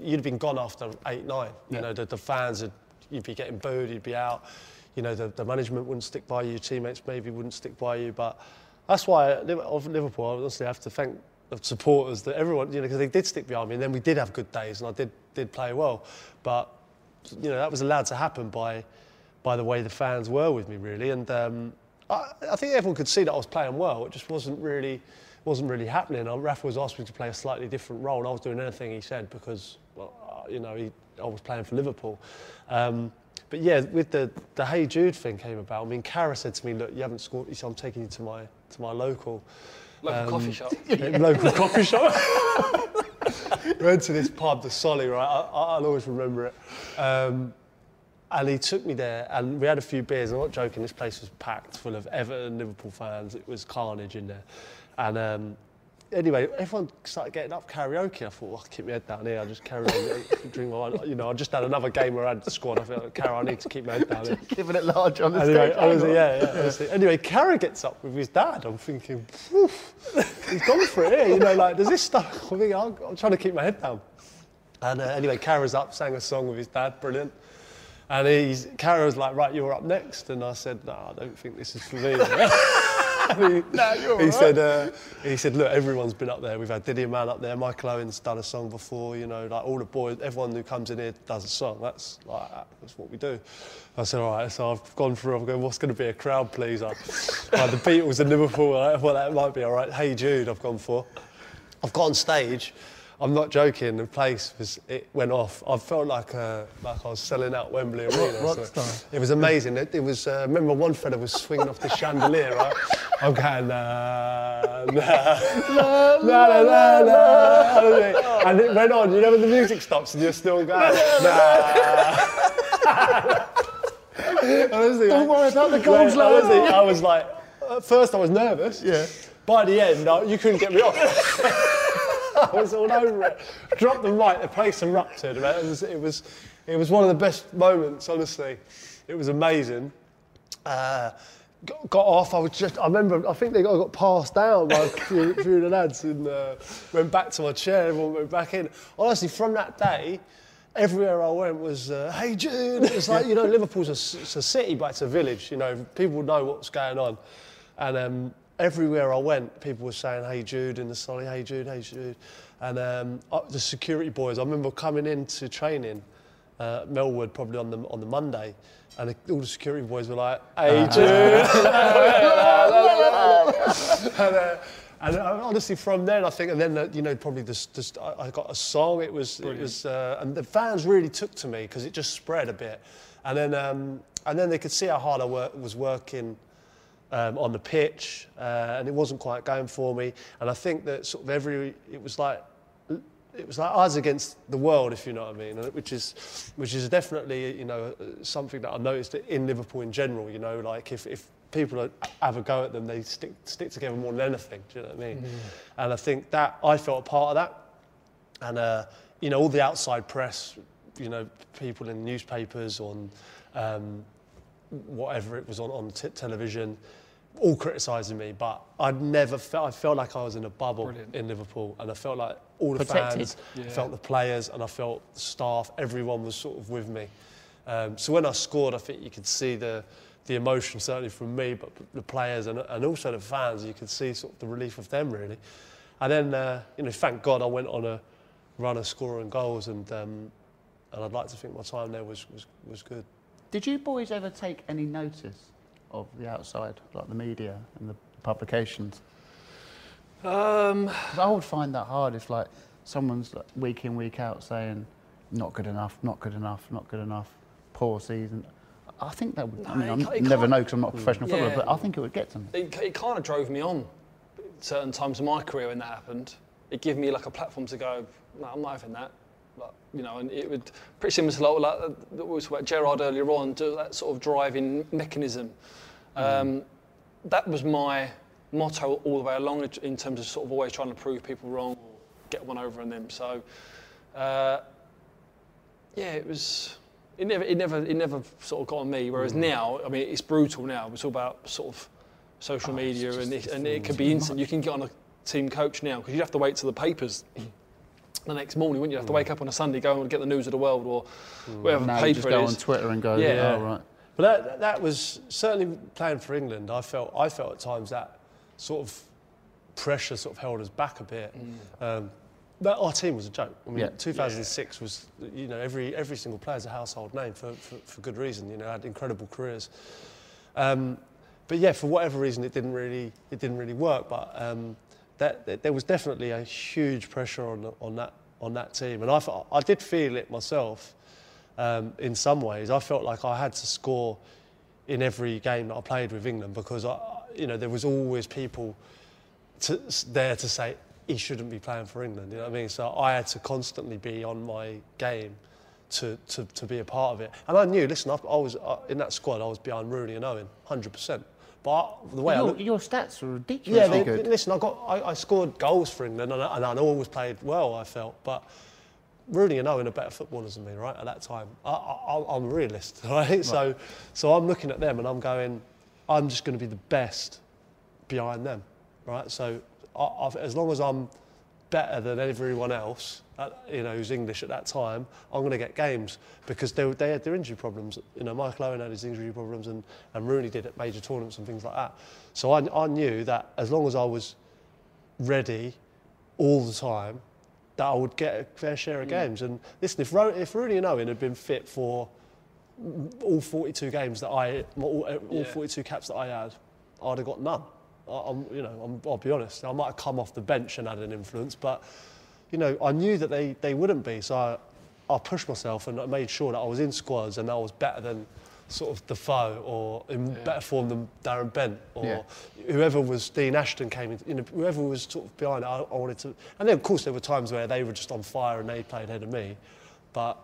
D: You'd have been gone after eight, nine. You know, the, the fans would, you'd be getting booed, you'd be out. You know, the, the management wouldn't stick by you, teammates maybe wouldn't stick by you, but that's why of Liverpool, I honestly have to thank the supporters that everyone, you know, because they did stick behind me, and then we did have good days, and I did did play well, but you know that was allowed to happen by by the way the fans were with me, really, and um, I, I think everyone could see that I was playing well. It just wasn't really wasn't really happening. Uh, Rafa was asking me to play a slightly different role, and I was doing anything he said because, well, uh, you know, he, I was playing for Liverpool. Um, but yeah, with the, the Hey Jude thing came about. I mean, Carra said to me, "Look, you haven't scored. He said, I'm taking you to my to my local
C: Local
D: um,
C: coffee shop.
D: local coffee shop. we went to this pub, the Solly, right? I, I- I'll always remember it. Um, and he took me there, and we had a few beers. I'm not joking. This place was packed full of Everton, Liverpool fans. It was carnage in there. And um, anyway, everyone started getting up karaoke. I thought, well, I'll keep my head down here. I'll just carry on, drink my wine. You know, I just had another game where I had the squad. I thought, Carra, I need to keep my head down here.
B: Giving it large on the
D: Anyway,
B: stage.
D: honestly, yeah, yeah, honestly. Anyway, Carra gets up with his dad. I'm thinking, "Oof, he's gone for it here. You know, like, does this stuff? I'm thinking, I'm, I'm trying to keep my head down. And uh, anyway, Carra's up, sang a song with his dad, brilliant. And he's, Carra was like, right, you're up next. And I said, no, I don't think this is for me. He, he said, uh, he said, look, everyone's been up there. We've had Didi Hamann up there. Michael Owen's done a song before. You know, like all the boys, everyone who comes in here does a song. That's like that's what we do. I said, all right. So I've gone through. I'm going, what's going to be a crowd pleaser? like the Beatles and Liverpool. uh, Well, that might be all right. Hey Jude, I've gone for. I've got on stage. I'm not joking. The place was it went off. I felt like uh, like I was selling out Wembley Arena.
B: rock
D: so. It was amazing. It, it was. Uh, remember one fella was swinging off the chandelier, right? I'm going nah, nah, nah, nah, nah. and it went on. You know when the music stops and you're still going nah. honestly,
B: Don't worry about the goals, lad.
D: honestly, I was like, at first I was nervous.
B: Yeah.
D: By the end, no, you couldn't get me off. I was all over it. Dropped the mic, the place erupted. It was, it was, it was one of the best moments, honestly. It was amazing. Uh, got, got off. I was just. I remember. I think they got, I got passed down by a few, few the lads and uh, went back to my chair. Everyone went back in. Honestly, from that day, everywhere I went was, uh, "Hey Jude." It was like you know, Liverpool's a, it's a city, but it's a village. You know, people know what's going on, and um, everywhere I went, people were saying, "Hey Jude," in the solly, "Hey Jude, hey Jude," and um, uh, the security boys. I remember coming into training uh, Melwood probably on the on the Monday, and the, all the security boys were like, "Hey Jude," and, uh, and uh, honestly, from then I think, and then uh, you know probably just I, I got a song. It was it was, uh, and the fans really took to me because it just spread a bit, and then um, and then they could see how hard I work, was working. Um, on the pitch, uh, and it wasn't quite going for me. And I think that sort of every, it was like it was like us against the world, if you know what I mean, which is, which is definitely, you know, something that I noticed in Liverpool in general. You know, like if, if people are- have a go at them, they stick stick together more than anything. Do you know what I mean? And I think that I felt a part of that, and uh, you know, all the outside press, you know, people in newspapers on. Um, whatever it was on, on t- television, all criticising me, but I'd never felt I felt like I was in a bubble
C: Brilliant.
D: in Liverpool, and I felt like all the
B: Protected.
D: fans,
C: Yeah.
D: felt the players, and I felt the staff. Everyone was sort of with me. Um, so when I scored, I think you could see the the emotion certainly from me, but the players and, and also the fans. You could see sort of the relief of them really. And then uh, you know, thank God I went on a run of scoring goals, and um, and I'd like to think my time there was was, was good.
B: Did you boys ever take any notice of the outside, like the media and the publications?
C: Um,
B: I would find that hard if like someone's like, week in week out saying not good enough, not good enough, not good enough, poor season. I think that would. I mean, I never know because I'm not a professional footballer, but I think it would get to me.
C: it, it kind of drove me on certain times in my career when that happened. It gave me like a platform to go, no, I'm not having that. Like, you know, and it would pretty similar to like, like we talked about Gerard earlier on, do that sort of driving mechanism. Um, that was my motto all the way along in terms of sort of always trying to prove people wrong or get one over on them. So, uh, yeah, it was. It never, it never, it never sort of got on me. Whereas now, I mean, it's brutal now. It's all about sort of social
B: Oh,
C: media, and it, and it can be instant. You can get on a team coach now because you'd have to wait till the papers the next morning, wouldn't you? Have to wake up on a Sunday, go and get the news of the world or whatever
B: Now
C: paper
B: you just go on. Twitter and go,
C: Yeah.
B: yeah, oh, right.
D: But that, that was certainly playing for England. I felt I felt at times that sort of pressure sort of held us back a bit. Um, that our team was a joke. I mean,
B: Yeah.
D: 2006 was you know every every single player's a household name for, for, for good reason. You know, had incredible careers. Um, but yeah, for whatever reason, it didn't really it didn't really work. But um, that, that- there was definitely a huge pressure on on that on that team, and I I did feel it myself. Um, in some ways, I felt like I had to score in every game that I played with England because I, you know there was always people to, there to say he shouldn't be playing for England. You know what I mean? So I had to constantly be on my game to, to, to be a part of it. And I knew, listen, I, I was uh, in that squad. I was behind Rooney and Owen, hundred percent. But the way I
B: Your,
D: look,
B: your stats are
D: yeah, they,
B: good.
D: listen, I got I, I scored goals for England and I, and I always played well. I felt, but Rooney and Owen are better footballers than me, right? At that time, I, I, I'm a realist, right? So, so I'm looking at them and I'm going, I'm just going to be the best behind them, right? So, I, as long as I'm better than everyone else, uh, you know, who's English at that time, I'm going to get games because they, they had their injury problems. You know, Michael Owen had his injury problems and, and Rooney did at major tournaments and things like that. So I, I knew that as long as I was ready all the time, that I would get a fair share of mm. games. And listen, if, Ro- if Rooney and Owen had been fit for all 42 games that I, all, all
C: Yeah.
D: 42 caps that I had, I'd have got none. I, I'm, you know, I'm, I'll be honest. I might have come off the bench and had an influence, but you know, I knew that they, they wouldn't be. So I, I pushed myself and I made sure that I was in squads and I was better than sort of Defoe or in better form than Darren Bent or
B: Yeah.
D: whoever was Dean Ashton came in, you know, whoever was sort of behind it, I, I wanted to. And then of course there were times where they were just on fire and they played ahead of me, but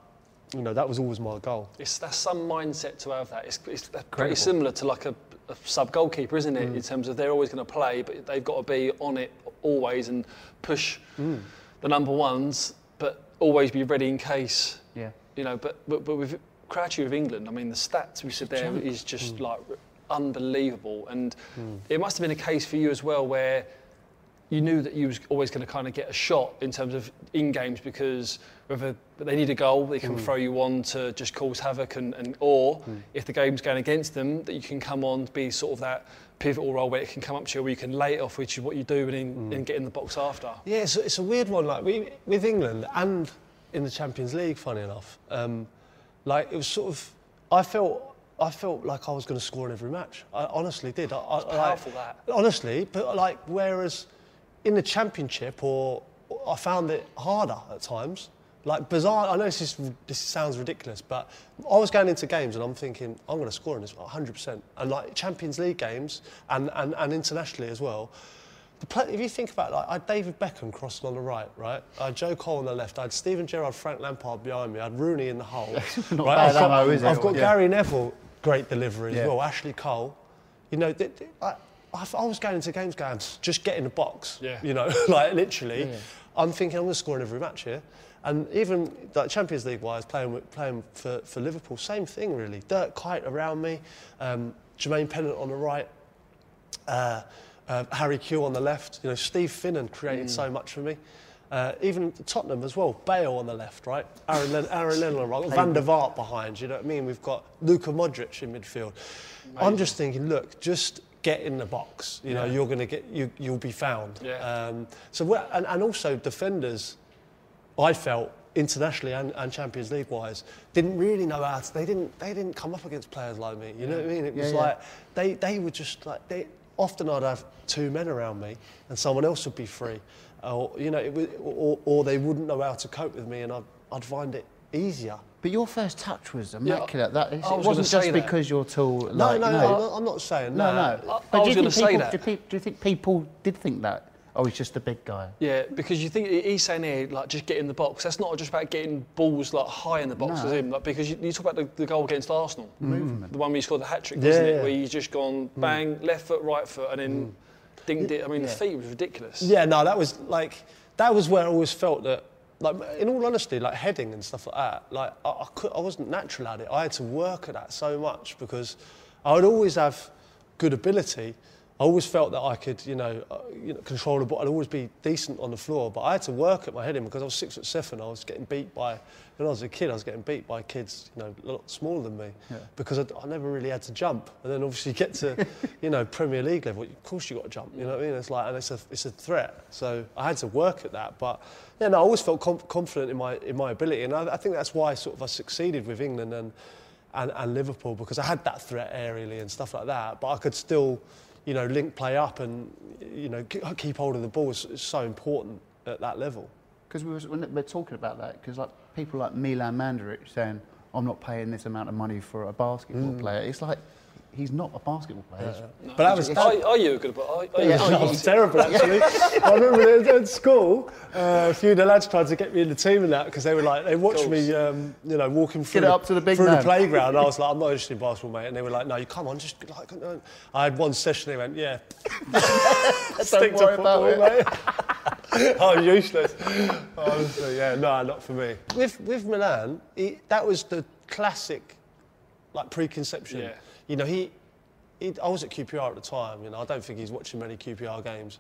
D: you know that was always my goal.
C: It's that's some mindset to have that. It's, it's pretty similar to like a, a sub goalkeeper, isn't it? Mm. In terms of they're always going to play, but they've got to be on it always and push mm. the number ones, but always be ready in case.
B: Yeah.
C: You know, but but, but with Crouchy with England, I mean, the stats we said there is just hmm. like unbelievable, and hmm. it must have been a case for you as well where you knew that you was always going to kind of get a shot in terms of in games because whether they need a goal, they can hmm. throw you on to just cause havoc, and, and or if the game's going against them, that you can come on be sort of that pivotal role where it can come up to you, where you can lay it off, which is what you do, and, then and get in the box after.
D: Yeah, it's, it's a weird one. Like we, with England and in the Champions League, funny enough, um, like it was sort of. I felt. I felt like I was going to score in every match. I honestly did. I, I, like-
C: powerful, that.
D: Honestly, but like whereas in the Championship, or I found it harder at times. Like bizarre. I know this is this sounds ridiculous, but I was going into games and I'm thinking I'm going to score in this 100%. And like Champions League games and, and, and internationally as well. The play, if you think about it, like, I had David Beckham crossing on the right, right? I had Joe Cole on the left. I had Steven Gerrard, Frank Lampard behind me. I had Rooney in the hole.
B: Not
D: right?
B: bad
D: I've got,
B: ammo, is it?
D: I've got
B: Yeah.
D: Gary Neville, great delivery
B: Yeah.
D: as well. Ashley Cole. You know, th- th- I, I, I was going into games going, just get in the box.
C: Yeah.
D: You know, like literally.
B: Yeah.
D: I'm thinking I'm going to score in every match here. And even like Champions League wise, playing with, playing for, for Liverpool, same thing really. Dirk Kuyt around me, um, Jermaine Pennant on the right. Uh, uh, Harry Kewell on the left. You know, Steve Finnan created
C: Mm.
D: so much for me. Uh, even Tottenham as well. Bale on the left, right? Aaron, Len- Aaron Lennon on the right. Van der Vaart behind. You know what I mean? We've got Luka Modric in midfield. I'm just thinking, look, just get in the box. You know, you're going to get you. You'll be found.
C: Yeah.
D: Um, so and, and also defenders. I felt internationally and, and Champions League wise didn't really know how to, they didn't they didn't come up against players like me you know what I mean it was
B: Yeah, yeah.
D: like they they were just like they often I'd have two men around me and someone else would be free or you know it was, or, or they wouldn't know how to cope with me and I'd, I'd find it easier
B: But your first touch was immaculate. that is,
C: I
B: it
C: was
B: wasn't just
C: say that.
B: because you're tall.
D: no
B: Like,
D: no,
B: you
D: no,
B: know,
D: I'm, not, I'm not saying
B: no,
D: that
B: no.
C: I-
B: But
C: I was gonna say
B: people,
C: that.
B: Do, pe- do you think people did think that? Oh, he's just a big guy.
C: Yeah, because you think he's saying here, like, just get in the box. That's not just about getting balls like high in the box
B: No.
C: with him. Like, because you, you talk about the, the goal against Arsenal,
B: Movement.
C: the one where he scored the hat trick,
D: Yeah,
C: wasn't it?
D: yeah.
C: Where he's just gone mm. bang, left foot, right foot, and then mm. dinged it. I mean, the
B: Yeah.
C: feet was ridiculous.
D: Yeah, no, that was like that was where I always felt that, like, in all honesty, like heading and stuff like that, like I, I, could, I wasn't natural at it. I had to work at that so much because I would always have good ability. I always felt that I could, you know, uh, you know, control the ball. I'd always be decent on the floor, but I had to work at my heading because I was six foot seven. I was getting beat by, when I was a kid, I was getting beat by kids, you know, a lot smaller than me,
B: Yeah.
D: because I, I never really had to jump. And then obviously you get to, you know, Premier League level, of course you got to jump. You know what I mean? It's like, and it's a, it's a threat. So I had to work at that. But yeah, no, I always felt com- confident in my in my ability, and I, I think that's why sort of I succeeded with England and, and and Liverpool because I had that threat aerially and stuff like that. But I could still, you know, link play up and you know keep hold of the ball is, is so important at that level.
B: Because we we're talking about that, because like people like Milan Mandaric saying, "I'm not paying this amount of money for a basketball
D: Mm.
B: player." It's like he's not a basketball player.
D: But that was
C: Are, are you a good? Are, are
B: Yeah,
C: a
B: oh,
C: good-
B: you-
D: was terrible actually. I remember at- at school, uh, a few of the lads tried to get me in the team and that because they were like, they watched me, um, you know, walking through,
B: it up to the big
D: through
B: man.
D: the playground. I was like, I'm not interested in basketball, mate. And they were like, No, you come on, just like. uh, I had one session. They went, Yeah, stick to
B: worry about
D: football, mate. I'm useless. Honestly, yeah, no, not for me. With with Milan, he, that was the classic, like preconception.
C: Yeah.
D: You know, he, he. I was at QPR at the time. You know, I don't think he's watching many QPR games,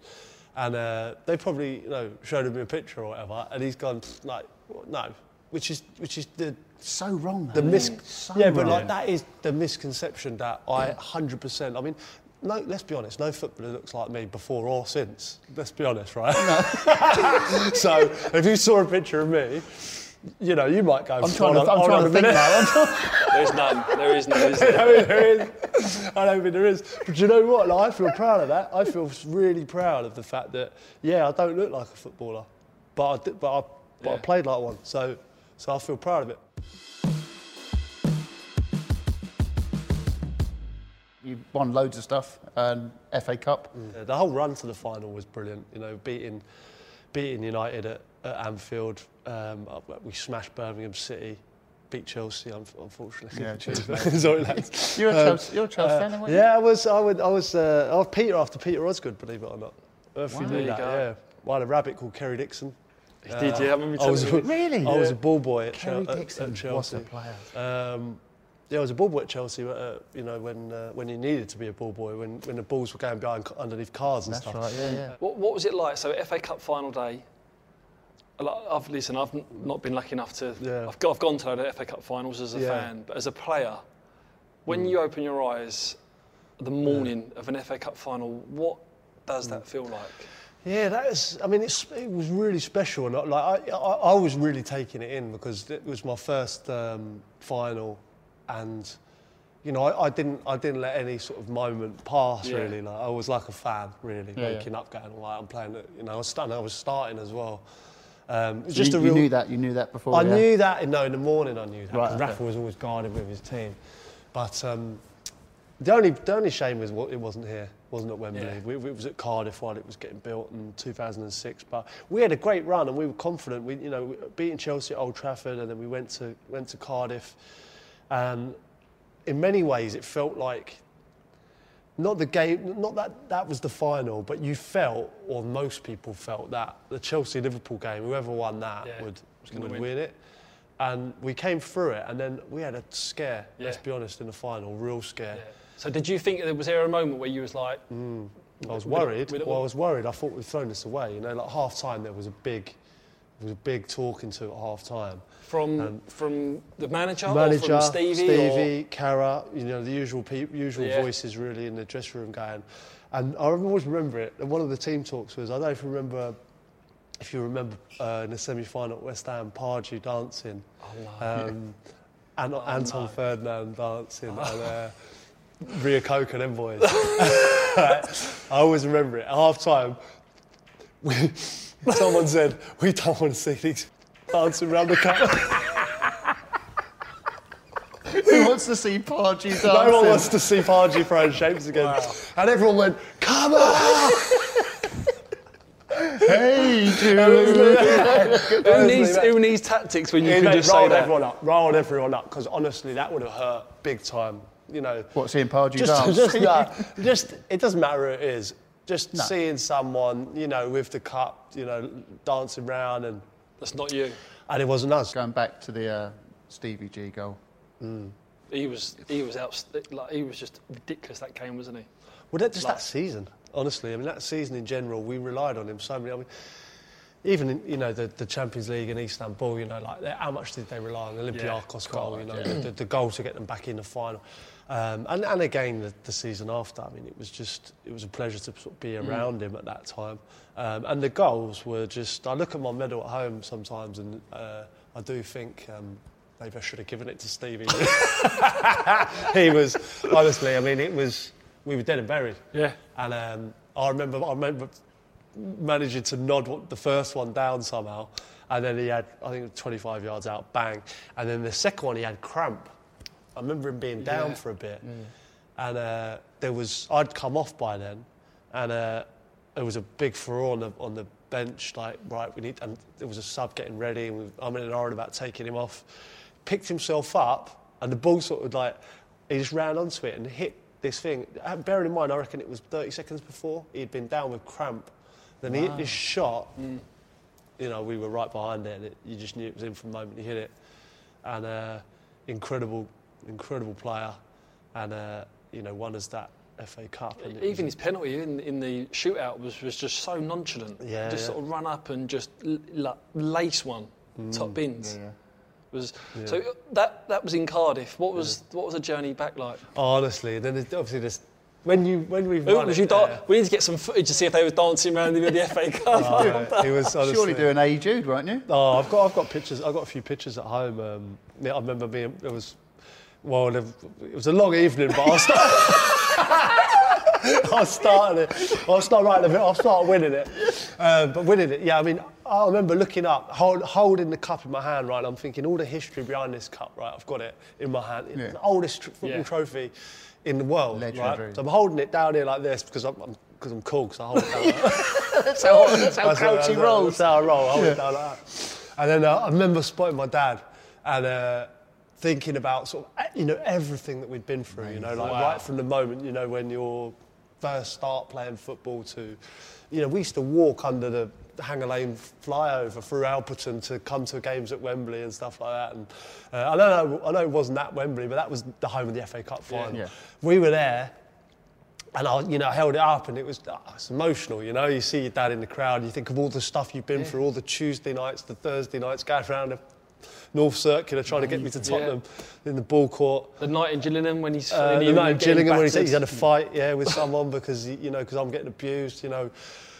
D: and uh, they probably you know showed him a picture or whatever, and he's gone "Pfft, like no, which is which is the
B: So wrong.
D: the
B: though,
D: mis-
B: So
D: yeah, but
B: wrong.
D: like that is the misconception that I 100%. I mean, no, let's be honest. No footballer looks like me before or since. Let's be honest, right? so if you saw a picture of me, you know, you might go.
B: I'm trying to,
D: "Hold on-
B: I'm trying to think now.
C: There's none. There is none. Is there?
D: I mean, there is. I don't think there is. But you know what? Like, I feel proud of that. I feel really proud of the fact that, yeah, I don't look like a footballer, but I, did, but I, but I played like one. So, so I feel proud of it.
B: you won loads of stuff, um, and FA Cup.
D: Yeah, the whole run to the final was brilliant. You know, beating, beating United at, at Anfield. Um, we smashed Birmingham City, beat Chelsea. Unfortunately.
B: Yeah, cheers,
D: Sorry, lads.
B: You're a
D: Um,
B: Chelsea, you're a Chelsea fan, aren't you?
D: Yeah, I was. I, would, I was. Uh, I was Peter after Peter Osgood, believe it or not. If
B: Wow.
D: you knew that,
C: go.
D: yeah. I had a rabbit called Kerry Dixon.
C: Did you? I remember
D: I was,
C: telling.
B: Really?
D: I was a ball boy at,
B: Kerry
D: Chel- at-
B: Dixon,
D: at
B: what
D: Chelsea.
B: a player.
D: Um, yeah, I was a ball boy at Chelsea. Uh, you know, when uh, when you needed to be a ball boy, when when the balls were going behind underneath cars and
B: That's
D: stuff.
B: right, yeah, yeah.
C: What, what was it like? So FA Cup final day. I've listen. I've not been lucky enough to.
D: Yeah.
C: I've, got, I've gone to the FA Cup finals as a
D: Yeah.
C: fan, but as a player, when you open your eyes, the morning of an FA Cup final, what does that feel like?
D: Yeah, that is. I mean, it's, it was really special, and I- like I, I, I was really taking it in because it was my first um, final, and you know, I, I didn't, I didn't let any sort of moment pass.
C: Yeah.
D: Really, like I was like a fan, really,
B: Yeah, yeah.
D: waking up, going, "All right, I'm playing." it," You know, I was. I was starting as well. Um, it was
B: You,
D: just a
B: you knew that. You knew that before.
D: I
B: yeah?
D: knew that. No, in the morning I knew that.
B: Right, okay.
D: Rafa was always guarded with his team, but um, the only the only shame was what it wasn't here, wasn't at Wembley.
C: Yeah.
D: We, it was at Cardiff while it was getting built in 2006. But we had a great run and we were confident. We, you know, beating Chelsea at Old Trafford and then we went to went to Cardiff, and in many ways it felt like not the game, not that that was the final, but you felt, or most people felt that the Chelsea Liverpool game, whoever won that
C: Yeah,
D: would would
C: win.
D: win. it. And we came through it, and then we had a scare. Let's be honest, in the final, real scare.
C: Yeah. So did you think there was there a moment where you was like, hmm.
D: I was worried. well, I was worried. I thought we'd thrown this away. You know, like half time there was a big, there was a big talking to at half time.
C: From
D: Um,
C: from the manager,
D: Manager,
C: or from Stevie?
D: Stevie, Carra, you know, the usual peop usual
C: Yeah.
D: voices really in the dressing room going. And I always remember it. One of the team talks was, I don't know if you remember, if you remember uh, in the semi-final at West Ham, Pardew dancing,
C: Oh, no.
D: um, and Anton
C: no.
D: Ferdinand dancing, and uh, Reo-Coker and them boys. I always remember it. At half time, we, someone said, we don't want to see these dancing around the cup.
B: Who wants to see Pardew dancing?
D: No one wants to see Pardew throwing shapes again. And everyone went, come on!
B: Hey, dude.
C: who, needs, who needs tactics when you
D: Yeah,
C: can
D: mate,
C: just say that?
D: everyone up, rolled everyone up, because honestly, that would have hurt big time. You know,
B: What, seeing Pardew
D: just,
B: dance?
D: just, nah, just, it doesn't matter who it is. Just
B: No.
D: seeing someone, you know, with the cup, you know, dancing around, and,
C: That's not you.
D: and it wasn't us.
B: Going back to the uh, Stevie G goal.
C: He was he was out like he was just ridiculous that game, wasn't he?
D: Well, that, just
C: Like-
D: that season, honestly. I mean, that season in general, we relied on him so many. I mean, even in, you know the, the Champions League in Istanbul, you know, like how much did they rely on the Olympiacos goal? You know,
B: yeah.
D: the, the, the goal to get them back in the final, um, and and again the, the season after. I mean, it was just it was a pleasure to sort of be around him at that time, um, and the goals were just. I look at my medal at home sometimes, and uh, I do think. Um, Maybe I should have given it to Stevie. he was honestly. I mean, it was. We were dead and buried.
C: Yeah.
D: And um, I remember, I remember managing to nod the first one down somehow, and then he had, I think, 25 yards out, bang, and then the second one he had cramp. I remember him being down
C: Yeah.
D: for a bit, and uh, there was I'd come off by then, and uh, there was a big furore on the on the bench, like right, we need, and there was a sub getting ready, and we, I'm in an iron about taking him off. Picked himself up, and the ball sort of like he just ran onto it and hit this thing. Uh, Bearing in mind, I reckon it was 30 seconds before he'd been down with cramp. Then he hit this shot. You know, we were right behind it, and it, you just knew it was in from the moment he hit it. And uh, incredible, incredible player, and uh, you know, won us that FA Cup. And
C: Even his penalty in, in the shootout was, was just so nonchalant.
D: Yeah,
C: just
D: yeah.
C: sort of run up and just l- l- lace one, top bins.
B: Yeah, yeah.
C: Was so uh, that that was in Cardiff. What was what was the journey back like?
D: honestly, then there's obviously this when you when we've
C: Who
D: run it
C: you dan- we need to get some footage to see if they were dancing around the, the FA Cup.
D: Oh, it was honestly,
B: Surely doing A Jude, weren't you?
D: Oh, I've got I've got pictures. I've got a few pictures at home. Um, yeah, I remember being it was well, it was a long evening, but I started. I started it. I started right in the I started winning it, um, but winning it. Yeah, I mean, I remember looking up, hold, holding the cup in my hand. Right, and I'm thinking all the history behind this cup. Right, I've got it in my hand. It's
B: Yeah.
D: the oldest tr- football
C: Yeah.
D: trophy in the world.
B: Legendary.
D: Right, so I'm holding it down here like this because I'm. I'm because I'm cool, because I hold it down like that.
B: That's how, that's how
D: That's
B: Crouchy
D: that's
B: rolls.
D: That's how I roll. I hold it down like that. And then uh, I remember spotting my dad and uh, thinking about sort of, you know, everything that we'd been through, you know, like
C: Wow.
D: right from the moment, you know, when you're first start playing football to, you know, we used to walk under the Hanger Lane flyover through Alperton to come to games at Wembley and stuff like that. And uh, I know, I know it wasn't that Wembley, but that was the home of the FA Cup final.
B: Yeah.
D: We were there and I, you know, held it up, and it was ah, it's emotional. You know, you see your dad in the crowd, you think of all the stuff you've been through, all the Tuesday nights, the Thursday nights, going around the North Circular trying to get me to Tottenham in the ball court.
C: The night in Gillingham when he's
D: Uh, the night in Gillingham where he's, had a fight, yeah, with someone because you know because I'm getting abused. You know,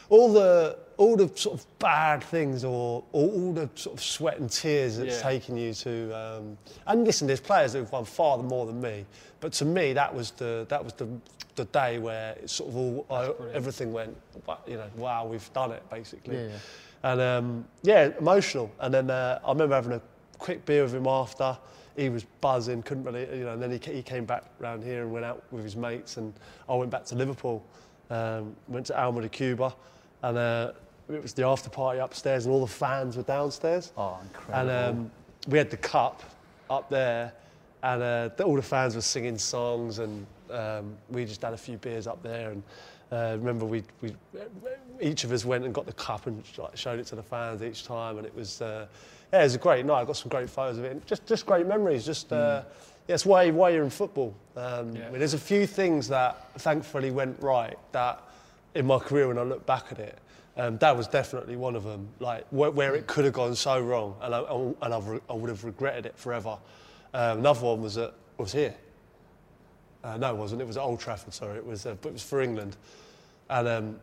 D: all the all the sort of bad things or, or all the sort of sweat and tears that's
C: Yeah.
D: taken you to. Um, and listen, there's players that have won far more than me, but to me that was the that was the the day where it sort of all I, everything went. You know, wow, we've done it basically.
B: Yeah, yeah.
D: And um, yeah, emotional. And then uh, I remember having a quick beer with him after. He was buzzing, couldn't really, you know. And then he, he came back round here and went out with his mates. And I went back to Liverpool, um, went to Alma de Cuba, and uh, it was the after party upstairs, and all the fans were downstairs.
B: Oh, incredible.
D: And um, we had the cup up there, and uh, all the fans were singing songs, and um, we just had a few beers up there. And uh, remember, we, we each of us went and got the cup and like, showed it to the fans each time, and it was uh, yeah, it was a great night. I got some great photos of it, and just just great memories. Just uh, Yeah, it's why, why you're in football. Um,
C: Yeah.
D: I mean, there's a few things that thankfully went right that in my career when I look back at it, um, that was definitely one of them. Like where, where it could have gone so wrong, and I, and I've, re- I would have regretted it forever. Um, another one was at, was here. Uh, no, it wasn't. It was at Old Trafford. Sorry, it was. Uh, but it was for England, and um,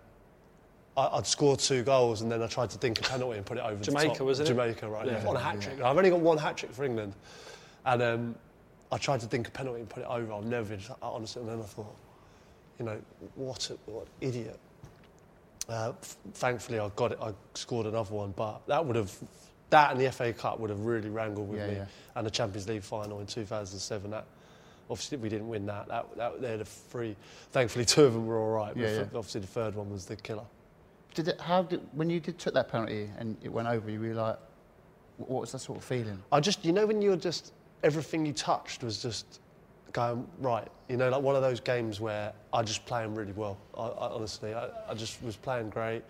D: I, I'd scored two goals, and then I tried to dink a penalty and put it over the
C: Jamaica,
D: top.
C: wasn't it?
D: Jamaica, right?
C: Yeah.
D: On a hat trick. I've only got one hat trick for England, and um, I tried to dink a penalty and put it over. I've never, been, honestly, and then I thought, you know, what, a, what an idiot. Uh, f- thankfully, I got it. I scored another one, but that would have, that and the FA Cup would have really wrangled with
B: Yeah,
D: me.
B: yeah.
D: And the Champions League final in 2007. That obviously we didn't win that. That, that they're the three. Thankfully, two of them were all right. But
B: Yeah,
D: th-
B: yeah.
D: obviously, the third one was the killer.
B: Did it? How did when you did took that penalty and it went over? You were like, what was that sort of feeling?
D: I just, you know, when you're just everything you touched was just going right. You know, like one of those games where I just playing really well. I, I, honestly, I, I just was playing great.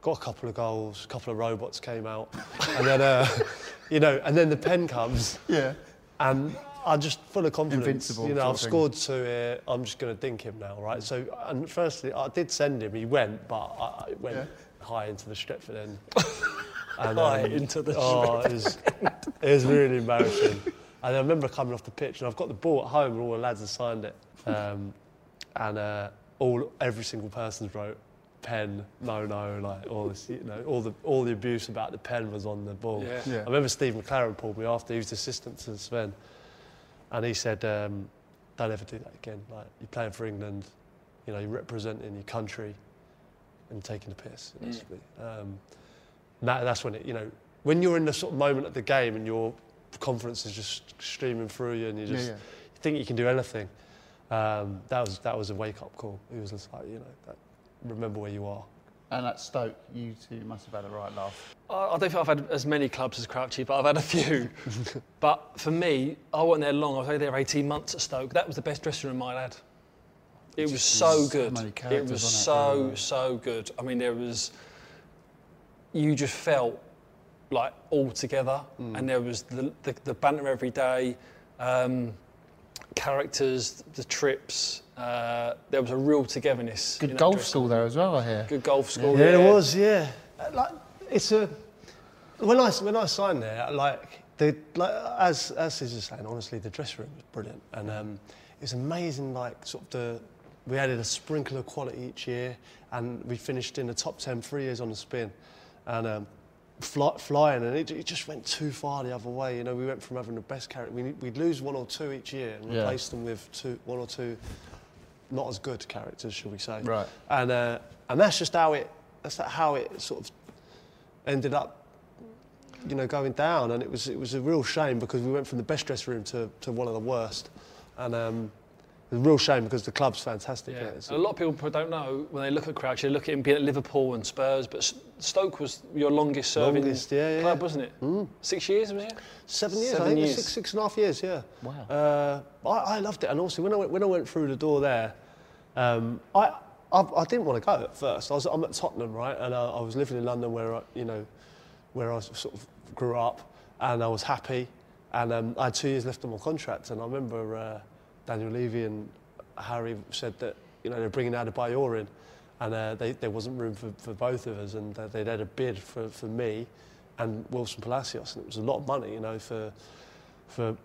D: Got a couple of goals, a couple of robots came out, and then, uh, you know, and then the pen comes,
B: Yeah.
D: and I'm just full of confidence.
B: Invincible
D: You know, I've scored two here. I'm just going to dink him now, right? So, and firstly, I did send him. He went, but I, I went
B: Yeah.
D: high into the Stretford end. And,
C: High into the
D: oh, it was, it was really embarrassing. And I remember coming off the pitch, and I've got the ball at home, and all the lads have signed it. Um, and uh, all every single person's wrote pen, no, no, like all this, you know, all the all the abuse about the pen was on the ball.
C: Yeah.
B: Yeah.
D: I remember Steve McClaren pulled me after. He was the assistant to Sven, and he said, um, "Don't ever do that again. Like you're playing for England, you know, you're representing your country, and taking the piss, basically." Um, that, that's when it, you know, when you're in the sort of moment of the game and your confidence is just streaming through you, and you
B: Yeah,
D: just
B: yeah.
D: you think you can do anything. Um, that was that was a wake up call. It was just like, you know, that, remember where you are.
B: And at Stoke, you two must have had a right laugh.
C: I don't think I've had as many clubs as Crouchy, but I've had a few. but for me, I wasn't there long. I was only there 18 months at Stoke. That was the best dressing room I'd had. It was so
B: so
C: good. It was
B: it,
C: so, so good. I mean, there was, you just felt like all together,
B: Mm.
C: and there was the, the, the banter every day, um, characters, the trips. Uh, there was a real togetherness.
B: Good golf
C: dressing
B: school there as well, I hear.
C: Good golf school.
D: Yeah, it was. Yeah, like it's a when I when I signed there, like the like as as Sis was saying, honestly, the dressing room was brilliant, and um, it was amazing. Like sort of the we added a sprinkle of quality each year, and we finished in the top 10 three years on the spin, and. Um, Fly, flying and it, it just went too far the other way. You know, we went from having the best character. We, we'd lose one or two each year and
B: Yeah.
D: replace them with two, one or two not as good characters, shall we say?
B: Right.
D: And uh, and that's just how it that's how it sort of ended up, you know, going down. And it was it was a real shame because we went from the best dressing room to, to one of the worst. And um, it was a real shame because the club's fantastic.
C: Yeah.
D: Yeah.
C: A lot of people don't know when they look at Crouch, they look at him being at Liverpool and Spurs, but Stoke was your longest serving
D: Longest, yeah, yeah.
C: club, wasn't it? Six years, was it?
D: Seven years,
C: Seven
D: I think.
C: years.
D: Six, six and a half years, yeah.
B: Wow.
D: Uh, I, I loved it. And also, when I went, when I went through the door there, um, I, I, I didn't want to go at first. I was, I'm at Tottenham, right? And I, I was living in London where, I, you know, where I sort of grew up. And I was happy. And um, I had two years left on my contract. And I remember uh, Daniel Levy and Harry said that, you know, they're bringing Adebayor in. And uh, they, there wasn't room for, for both of us. And uh, they'd had a bid for, for me and Wilson Palacios. And it was a lot of money, you know, for, for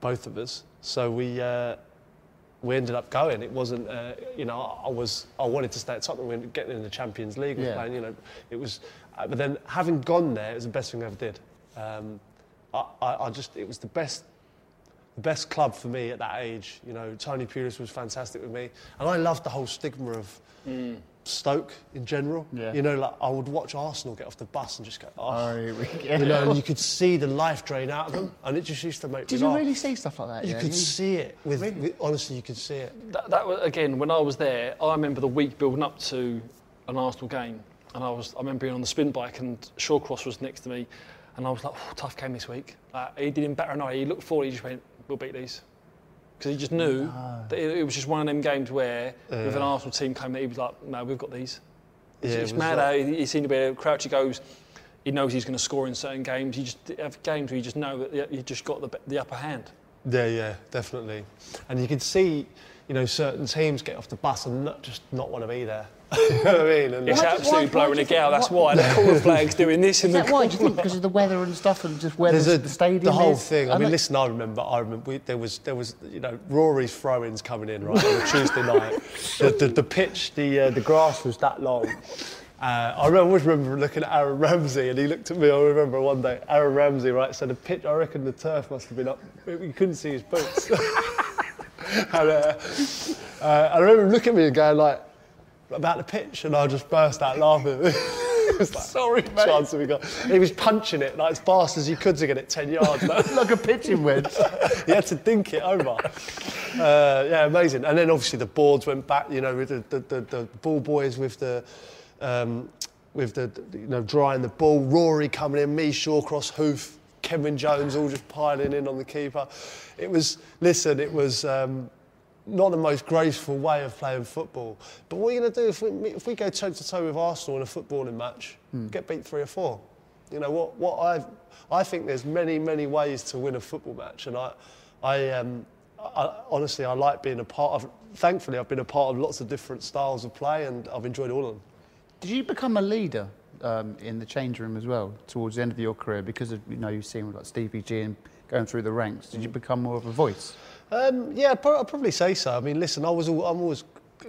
D: both of us. So we uh, we ended up going. It wasn't, uh, you know, I was I wanted to stay at Tottenham. We were getting in the Champions League,
B: Yeah.
D: playing. You know, it was. Uh, but then having gone there, it was the best thing I ever did. Um, I, I, I just it was the best. The best club for me at that age, you know, Tony Pulis was fantastic with me, and I loved the whole stigma of mm. Stoke in general.
B: Yeah.
D: You know, like I would watch Arsenal get off the bus and just go, oh,
B: Oh, we
D: you know, and you could see the life drain out of them, and it just used to make me.
B: Did
D: me
B: you
D: laugh.
B: really see stuff like that?
D: You
B: yeah?
D: could see it. With, with- honestly, you could see it.
C: That, that was, again, when I was there, I remember the week building up to an Arsenal game, and I was I remember being on the spin bike, and Shawcross was next to me, and I was like, oh, tough game this week. Like, he didn't batter an eye. He looked forward. He just went, we'll beat these. Because he just knew that it, it was just one of them games where, with an Arsenal team coming, he was like, no, we've got these.
D: Yeah,
C: it's mad
D: like-
C: how he, he seemed to be. Crouchy goes. He knows he's going to score in certain games. You just have games where you just know that you just got the, the upper hand.
D: Yeah, yeah, definitely. And you can see, you know, certain teams get off the bus and not, just not want to be there. you know what I mean? And
C: It's
B: Why-
C: absolutely
B: why-
C: blowing a gale. That's why the corner flag's doing this in
B: Is
C: the
B: that why? Do you think because of the weather and stuff and just where
D: There's
B: the,
D: a,
B: the stadium
D: the whole
B: is?
D: thing. I mean, listen, I remember. I remember we, there was there was you know Rory's throw-ins coming in right on a Tuesday night. The, the, the pitch, the uh, the grass was that long. Uh, I remember, always remember looking at Aaron Ramsey, and he looked at me. I remember one day, Aaron Ramsey, right? So the pitch, I reckon the turf must have been up. You couldn't see his boots. and, uh, uh, I remember him looking at me and going like about the pitch, and I just burst out laughing. Like,
B: Sorry, mate.
D: chance we got? He was punching it like as fast as he could to get it 10 yards.
B: like a pitching wedge.
D: he had to dink it over. Uh, yeah, amazing. And then obviously the boards went back, you know, with the, the, the, the ball boys with the, um, with the, you know, drying the ball, Rory coming in, me, Shawcross, Huth, Kenwyne Jones all just piling in on the keeper. It was, listen, it was um, not the most graceful way of playing football. But what are you going to do if we, if we go toe to toe with Arsenal in a footballing match, get beat three or four? You know what? What I I think there's many many ways to win a football match, and I I, um, I honestly I like being a part of. Thankfully, I've been a part of lots of different styles of play, and I've enjoyed all of them.
B: Did you become a leader um, in the change room as well towards the end of your career because of you know you've seen like Stevie G and going through the ranks? Did you become more of a voice?
D: Um, yeah, I'd, pro- I'd probably say so. I mean, listen, I was al- I'm always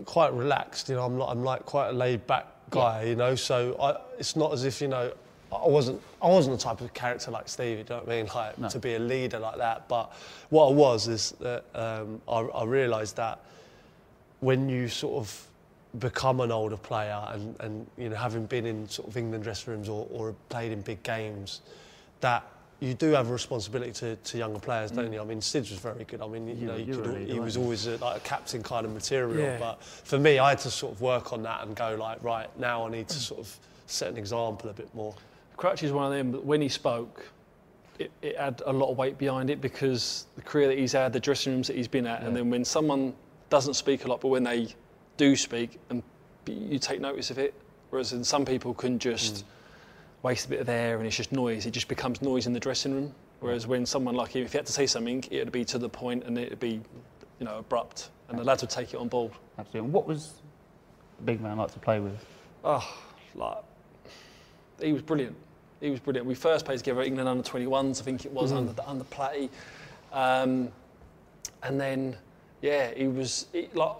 D: quite relaxed. You know, I'm, I'm like quite a laid back guy. You know, so I, it's not as if you know I wasn't I wasn't the type of character like Stevie. You know what I mean? Like
B: No.
D: to be a leader like that. But what I was is that um, I, I realised that when you sort of become an older player and, and you know having been in sort of England dressing rooms or, or played in big games, that you do have a responsibility to, to younger players, don't mm. you? I mean, Sids was very good. I mean, you,
B: You
D: know, you could,
B: leader,
D: he was
B: you?
D: always a, like a captain kind of material.
C: Yeah.
D: But for me, I had to sort of work on that and go like, right now I need to sort of set an example a bit more.
C: Crouch is one of them. But when he spoke, it, it had a lot of weight behind it because the career that he's had, the dressing rooms that he's been at, and then when someone doesn't speak a lot, but when they do speak, and you take notice of it, whereas then some people can just mm. Waste a bit of air and it's just noise. It just becomes noise in the dressing room. Whereas when someone like him, if he had to say something, it would be to the point and it would be, you know, abrupt, and the lads would take it on board.
B: Absolutely. And what was the big man like to play with?
C: Oh, like he was brilliant. He was brilliant. We first played together at England under 21s, I think it was under the under Platty, um, and then yeah, he was he, like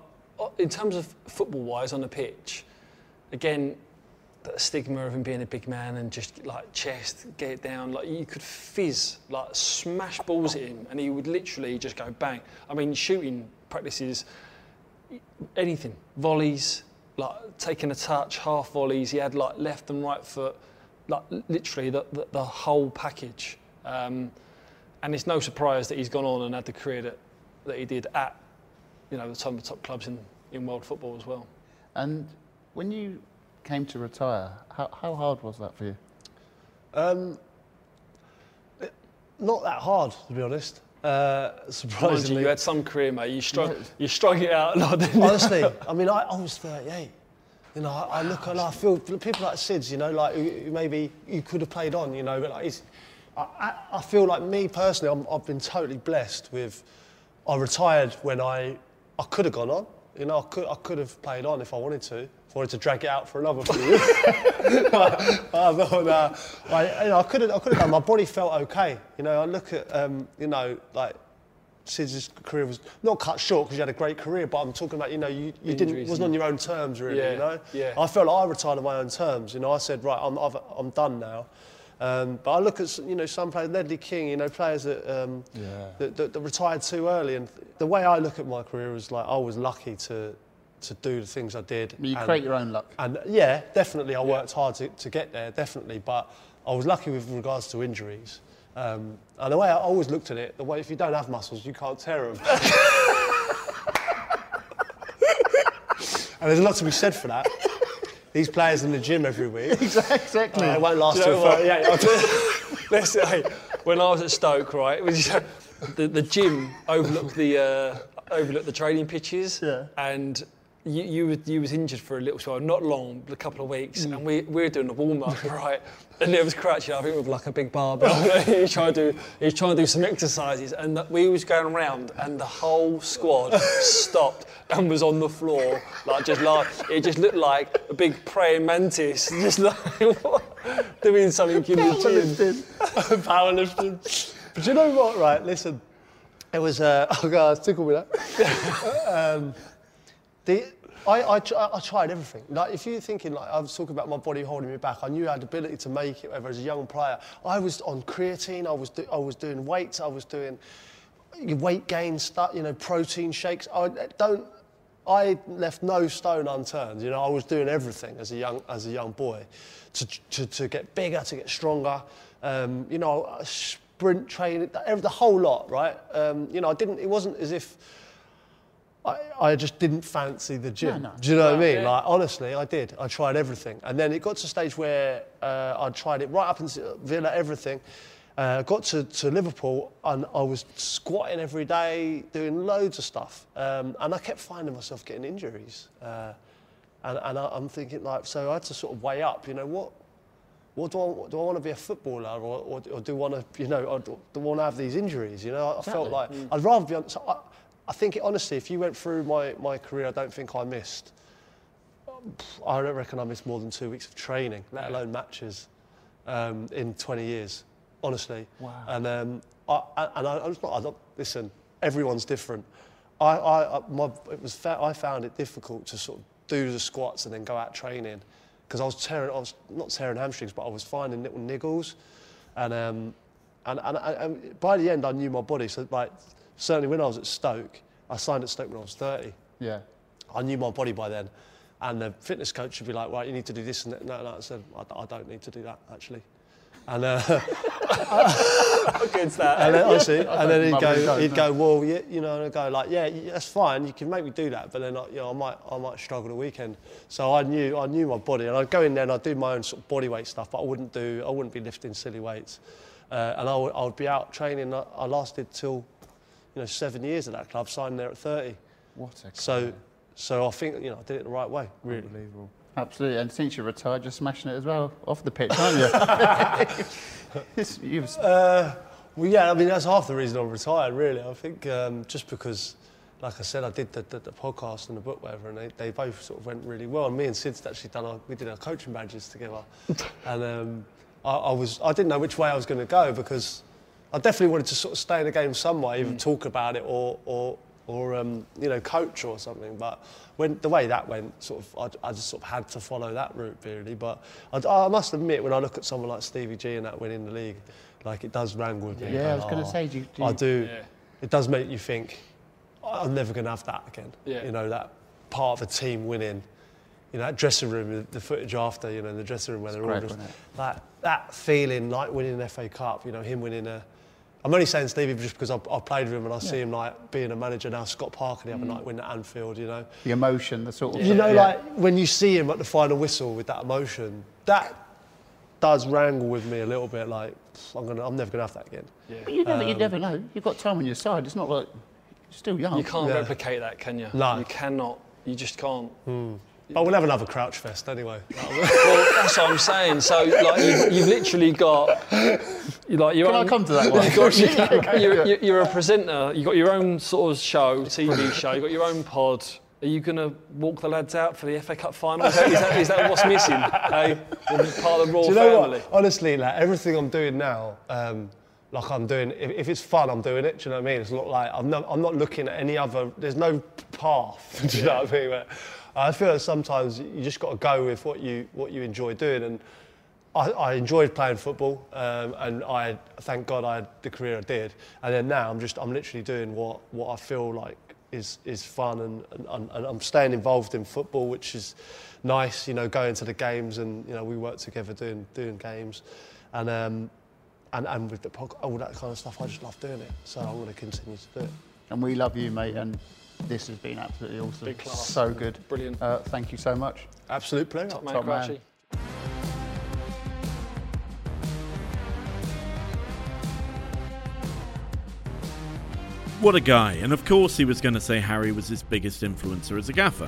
C: in terms of football wise on the pitch. Again, the stigma of him being a big man and just like chest, get it down. Like you could fizz, like smash balls at him, and he would literally just go bang. I mean, shooting practices anything, volleys, like taking a touch, half volleys. He had like left and right foot, like literally the, the, the whole package. Um, and it's no surprise that he's gone on and had the career that, that he did at, you know, some of the top clubs in, in world football as well.
B: And when you came to retire, how, how hard was that for you?
D: Um, it- not that hard, to be honest. Uh,
C: Mind you,
D: surprisingly.
C: you had some career, mate. You strung, you strung it out a lot, didn't you?
D: Honestly, I mean, I, I was 38. You know, I, I look and I feel people like Sids, you know, like who, who maybe you could have played on, you know, but like he's, I, I, I feel like me personally, I'm, I've been totally blessed with. I retired when I, I could have gone on. You know, I could, I could have played on if I wanted to. If I wanted to drag it out for another few years. I thought, uh, I, you know, I could have, I could have done. My body felt okay. You know, I look at, um, you know, like Sid's career was not cut short because you had a great career, but I'm talking about, you know, you, you didn't,
C: Injuries
D: wasn't
C: and-
D: on your own terms really,
C: Yeah,
D: you know?
C: yeah.
D: I felt like I retired on my own terms, you know, I said, right, I'm, I've, I'm done now. Um, but I look at, you know, some players, Ledley King, you know, players that, um, that, that, that retired too early. And the way I look at my career is like, I was lucky to, to do the things I did.
B: You
D: and-
B: create your own luck.
D: and yeah, definitely, I worked hard to, to get there, definitely. But I was lucky with regards to injuries. Um, and the way I always looked at it, the way if you don't have muscles, you can't tear them. and there's a lot to be said for that. These players in the gym every week,
B: exactly.
D: uh, it won't last
C: Do you
D: till
C: know what?
D: 38. I'll tell you.
C: Let's say, when I was at Stoke, right, it was, the, the gym overlooked the uh, overlooked the training pitches,
B: Yeah.
C: and you, you, was, you was injured for a little while, not long, but a couple of weeks,
D: Mm.
C: and we, we were doing a warm up, right? And it was crouching, I think, with like a big barbell. he was trying to do, he was trying to do some exercises, and that we was going around, and the whole squad stopped and was on the floor, like just like it just looked like a big praying mantis, just like doing something in the gym.
D: powerlifting. But you know what, right? Listen, it was. Uh, oh God, tickle me that. um, the, I, I, I tried everything. Like, if you're thinking, like, I was talking about my body holding me back, I knew I had the ability to make it, whether as a young player. I was on creatine, I was, do, I was doing weights, I was doing weight gain stuff, you know, protein shakes. I don't, I left no stone unturned. You know, I was doing everything as a young, as a young boy to, to, to get bigger, to get stronger. Um, you know, sprint training, the whole lot, right? Um, you know, I didn't, it wasn't as if, I, I just didn't fancy the gym.
B: No, no.
D: Do you know what I mean?
C: yeah.
D: Like honestly, I did. I tried everything, and then it got to a stage where uh, I tried it right up until Villa, everything. Uh, got to, to Liverpool, and I was squatting every day, doing loads of stuff, um, and I kept finding myself getting injuries. Uh, and and I, I'm thinking like, so I had to sort of weigh up. You know what? What do I, do I want to be a footballer, or, or, or do I want to, you know, do, do I want to have these injuries? You know, I, I felt like I'd rather be on. So I, I think honestly, if you went through my, my career, I don't think I missed. I don't reckon I missed more than two weeks of training, let alone matches, um, in 20 years. Honestly.
C: Wow.
D: And um, I, and I, I'm not, listen. Everyone's different. I, I, I, my, it was I found it difficult to sort of do the squats and then go out training because I was tearing, I was not tearing hamstrings, but I was finding little niggles, and um, and, and, and, and by the end I knew my body. So like certainly when I was at Stoke, I signed at Stoke when I was 30.
B: Yeah.
D: I knew my body by then. And the fitness coach would be like, right, you need to do this and that. No, no, I said, I, I don't need to do that, actually. And, uh,
C: How good's that?
D: and then, honestly, and then he'd go, he'd go, well, yeah, you know, and I'd go like, yeah, that's fine. You can make me do that, but then, I, you know, I might, I might struggle the weekend. So I knew, I knew my body, and I'd go in there and I'd do my own sort of body weight stuff, but I wouldn't do, I wouldn't be lifting silly weights. Uh, and I would, I would be out training. I lasted till, you know, seven years at that club, signed there at 30.
B: What a
D: So, so I think, you know, I did it the right way, really.
B: Unbelievable. Absolutely. And since you retired, you're smashing it as well off the pitch, aren't you? You've,
D: Uh, well, yeah, I mean, that's half the reason I retired, really. I think um, just because, like I said, I did the, the, the podcast and the book, whatever, and they, they both sort of went really well. And me and Sid's actually done our, we did our coaching badges together. and um, I, I, was, I didn't know which way I was going to go because I definitely wanted to sort of stay in the game some way, either talk about it or, or, or um, you know, coach or something. But when the way that went, sort of, I, I just sort of had to follow that route really. But I, I must admit, when I look at someone like Stevie G and that winning the league, like it does wrangle with me.
B: yeah, I was going
D: Oh,
B: to say, do you, do
D: I do.
C: Yeah.
D: It does make you think, I'm never going to have that again.
C: Yeah.
D: You know, that part of a team winning. You know, that dressing room, the- the footage after, you know, in the dressing room where they're all just
B: wasn't
D: that, that feeling like winning an FA Cup, you know, him winning a. I'm only saying Stevie just because I, I played with him and I see him like being a manager now. Scott Parker the other night winning at Anfield, you know.
B: the emotion, the sort of.
D: You know,
B: yeah.
D: like when you see him at the final whistle with that emotion, that does wrangle with me a little bit. Like, I'm gonna, I'm never gonna have that again.
B: But you never,
D: Um,
B: you never know. You've got time on your side. It's not like you're still young.
C: You can't
D: Yeah.
C: replicate that, can you?
D: No.
C: You cannot. You just can't.
D: But we'll have another Crouch Fest anyway.
C: well, that's what I'm saying. So, like, you've, you've literally got, you like your
B: Can I
C: own.
B: come to that one?
C: You've got- you can. You're, you're, you're a presenter. You've got your own sort of show, TV show. You've got your own pod. Are you going to walk the lads out for the FA Cup final? Is that, is that, is that what's missing? Hey, part of the Raw
D: Do you know
C: family.
D: what? Honestly, like everything I'm doing now, um, like I'm doing, if, if it's fun, I'm doing it. Do you know what I mean? It's not like I'm not, I'm not looking at any other. There's no path. Do you know what I mean? Where I feel that sometimes you just got to go with what you what you enjoy doing, and I, I enjoyed playing football, um, and I thank God I had the career I did. And then now I'm just I'm literally doing what what I feel like is is fun, and, and, and I'm staying involved in football, which is nice. You know, going to the games, and you know we work together doing doing games, and um, and and with the all that kind of stuff. I just love doing it, so I'm going to continue to do it.
B: And we love you, mate. And this has been absolutely awesome.
C: Big class.
B: So good.
C: Brilliant.
B: Uh, thank you so much.
D: Absolute pleasure.
C: Top man,
B: top man.
A: What a guy, and of course he was going to say Harry was his biggest influencer as a gaffer.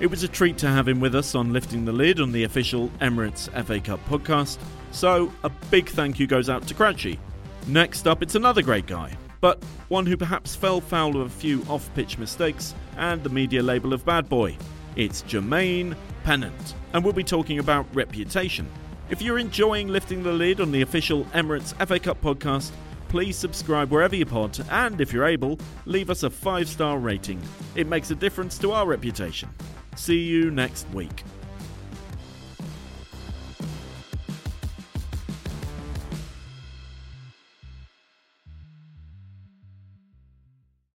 A: It was a treat to have him with us on Lifting the Lid on the official Emirates FA Cup podcast, so a big thank you goes out to Crouchy. Next up, it's another great guy, but one who perhaps fell foul of a few off pitch mistakes and the media label of bad boy. It's Jermaine Pennant, and we'll be talking about reputation. If you're enjoying Lifting the Lid on the official Emirates FA Cup podcast, please subscribe wherever you pod, and if you're able, leave us a five star rating. It makes a difference to our reputation. See you next week.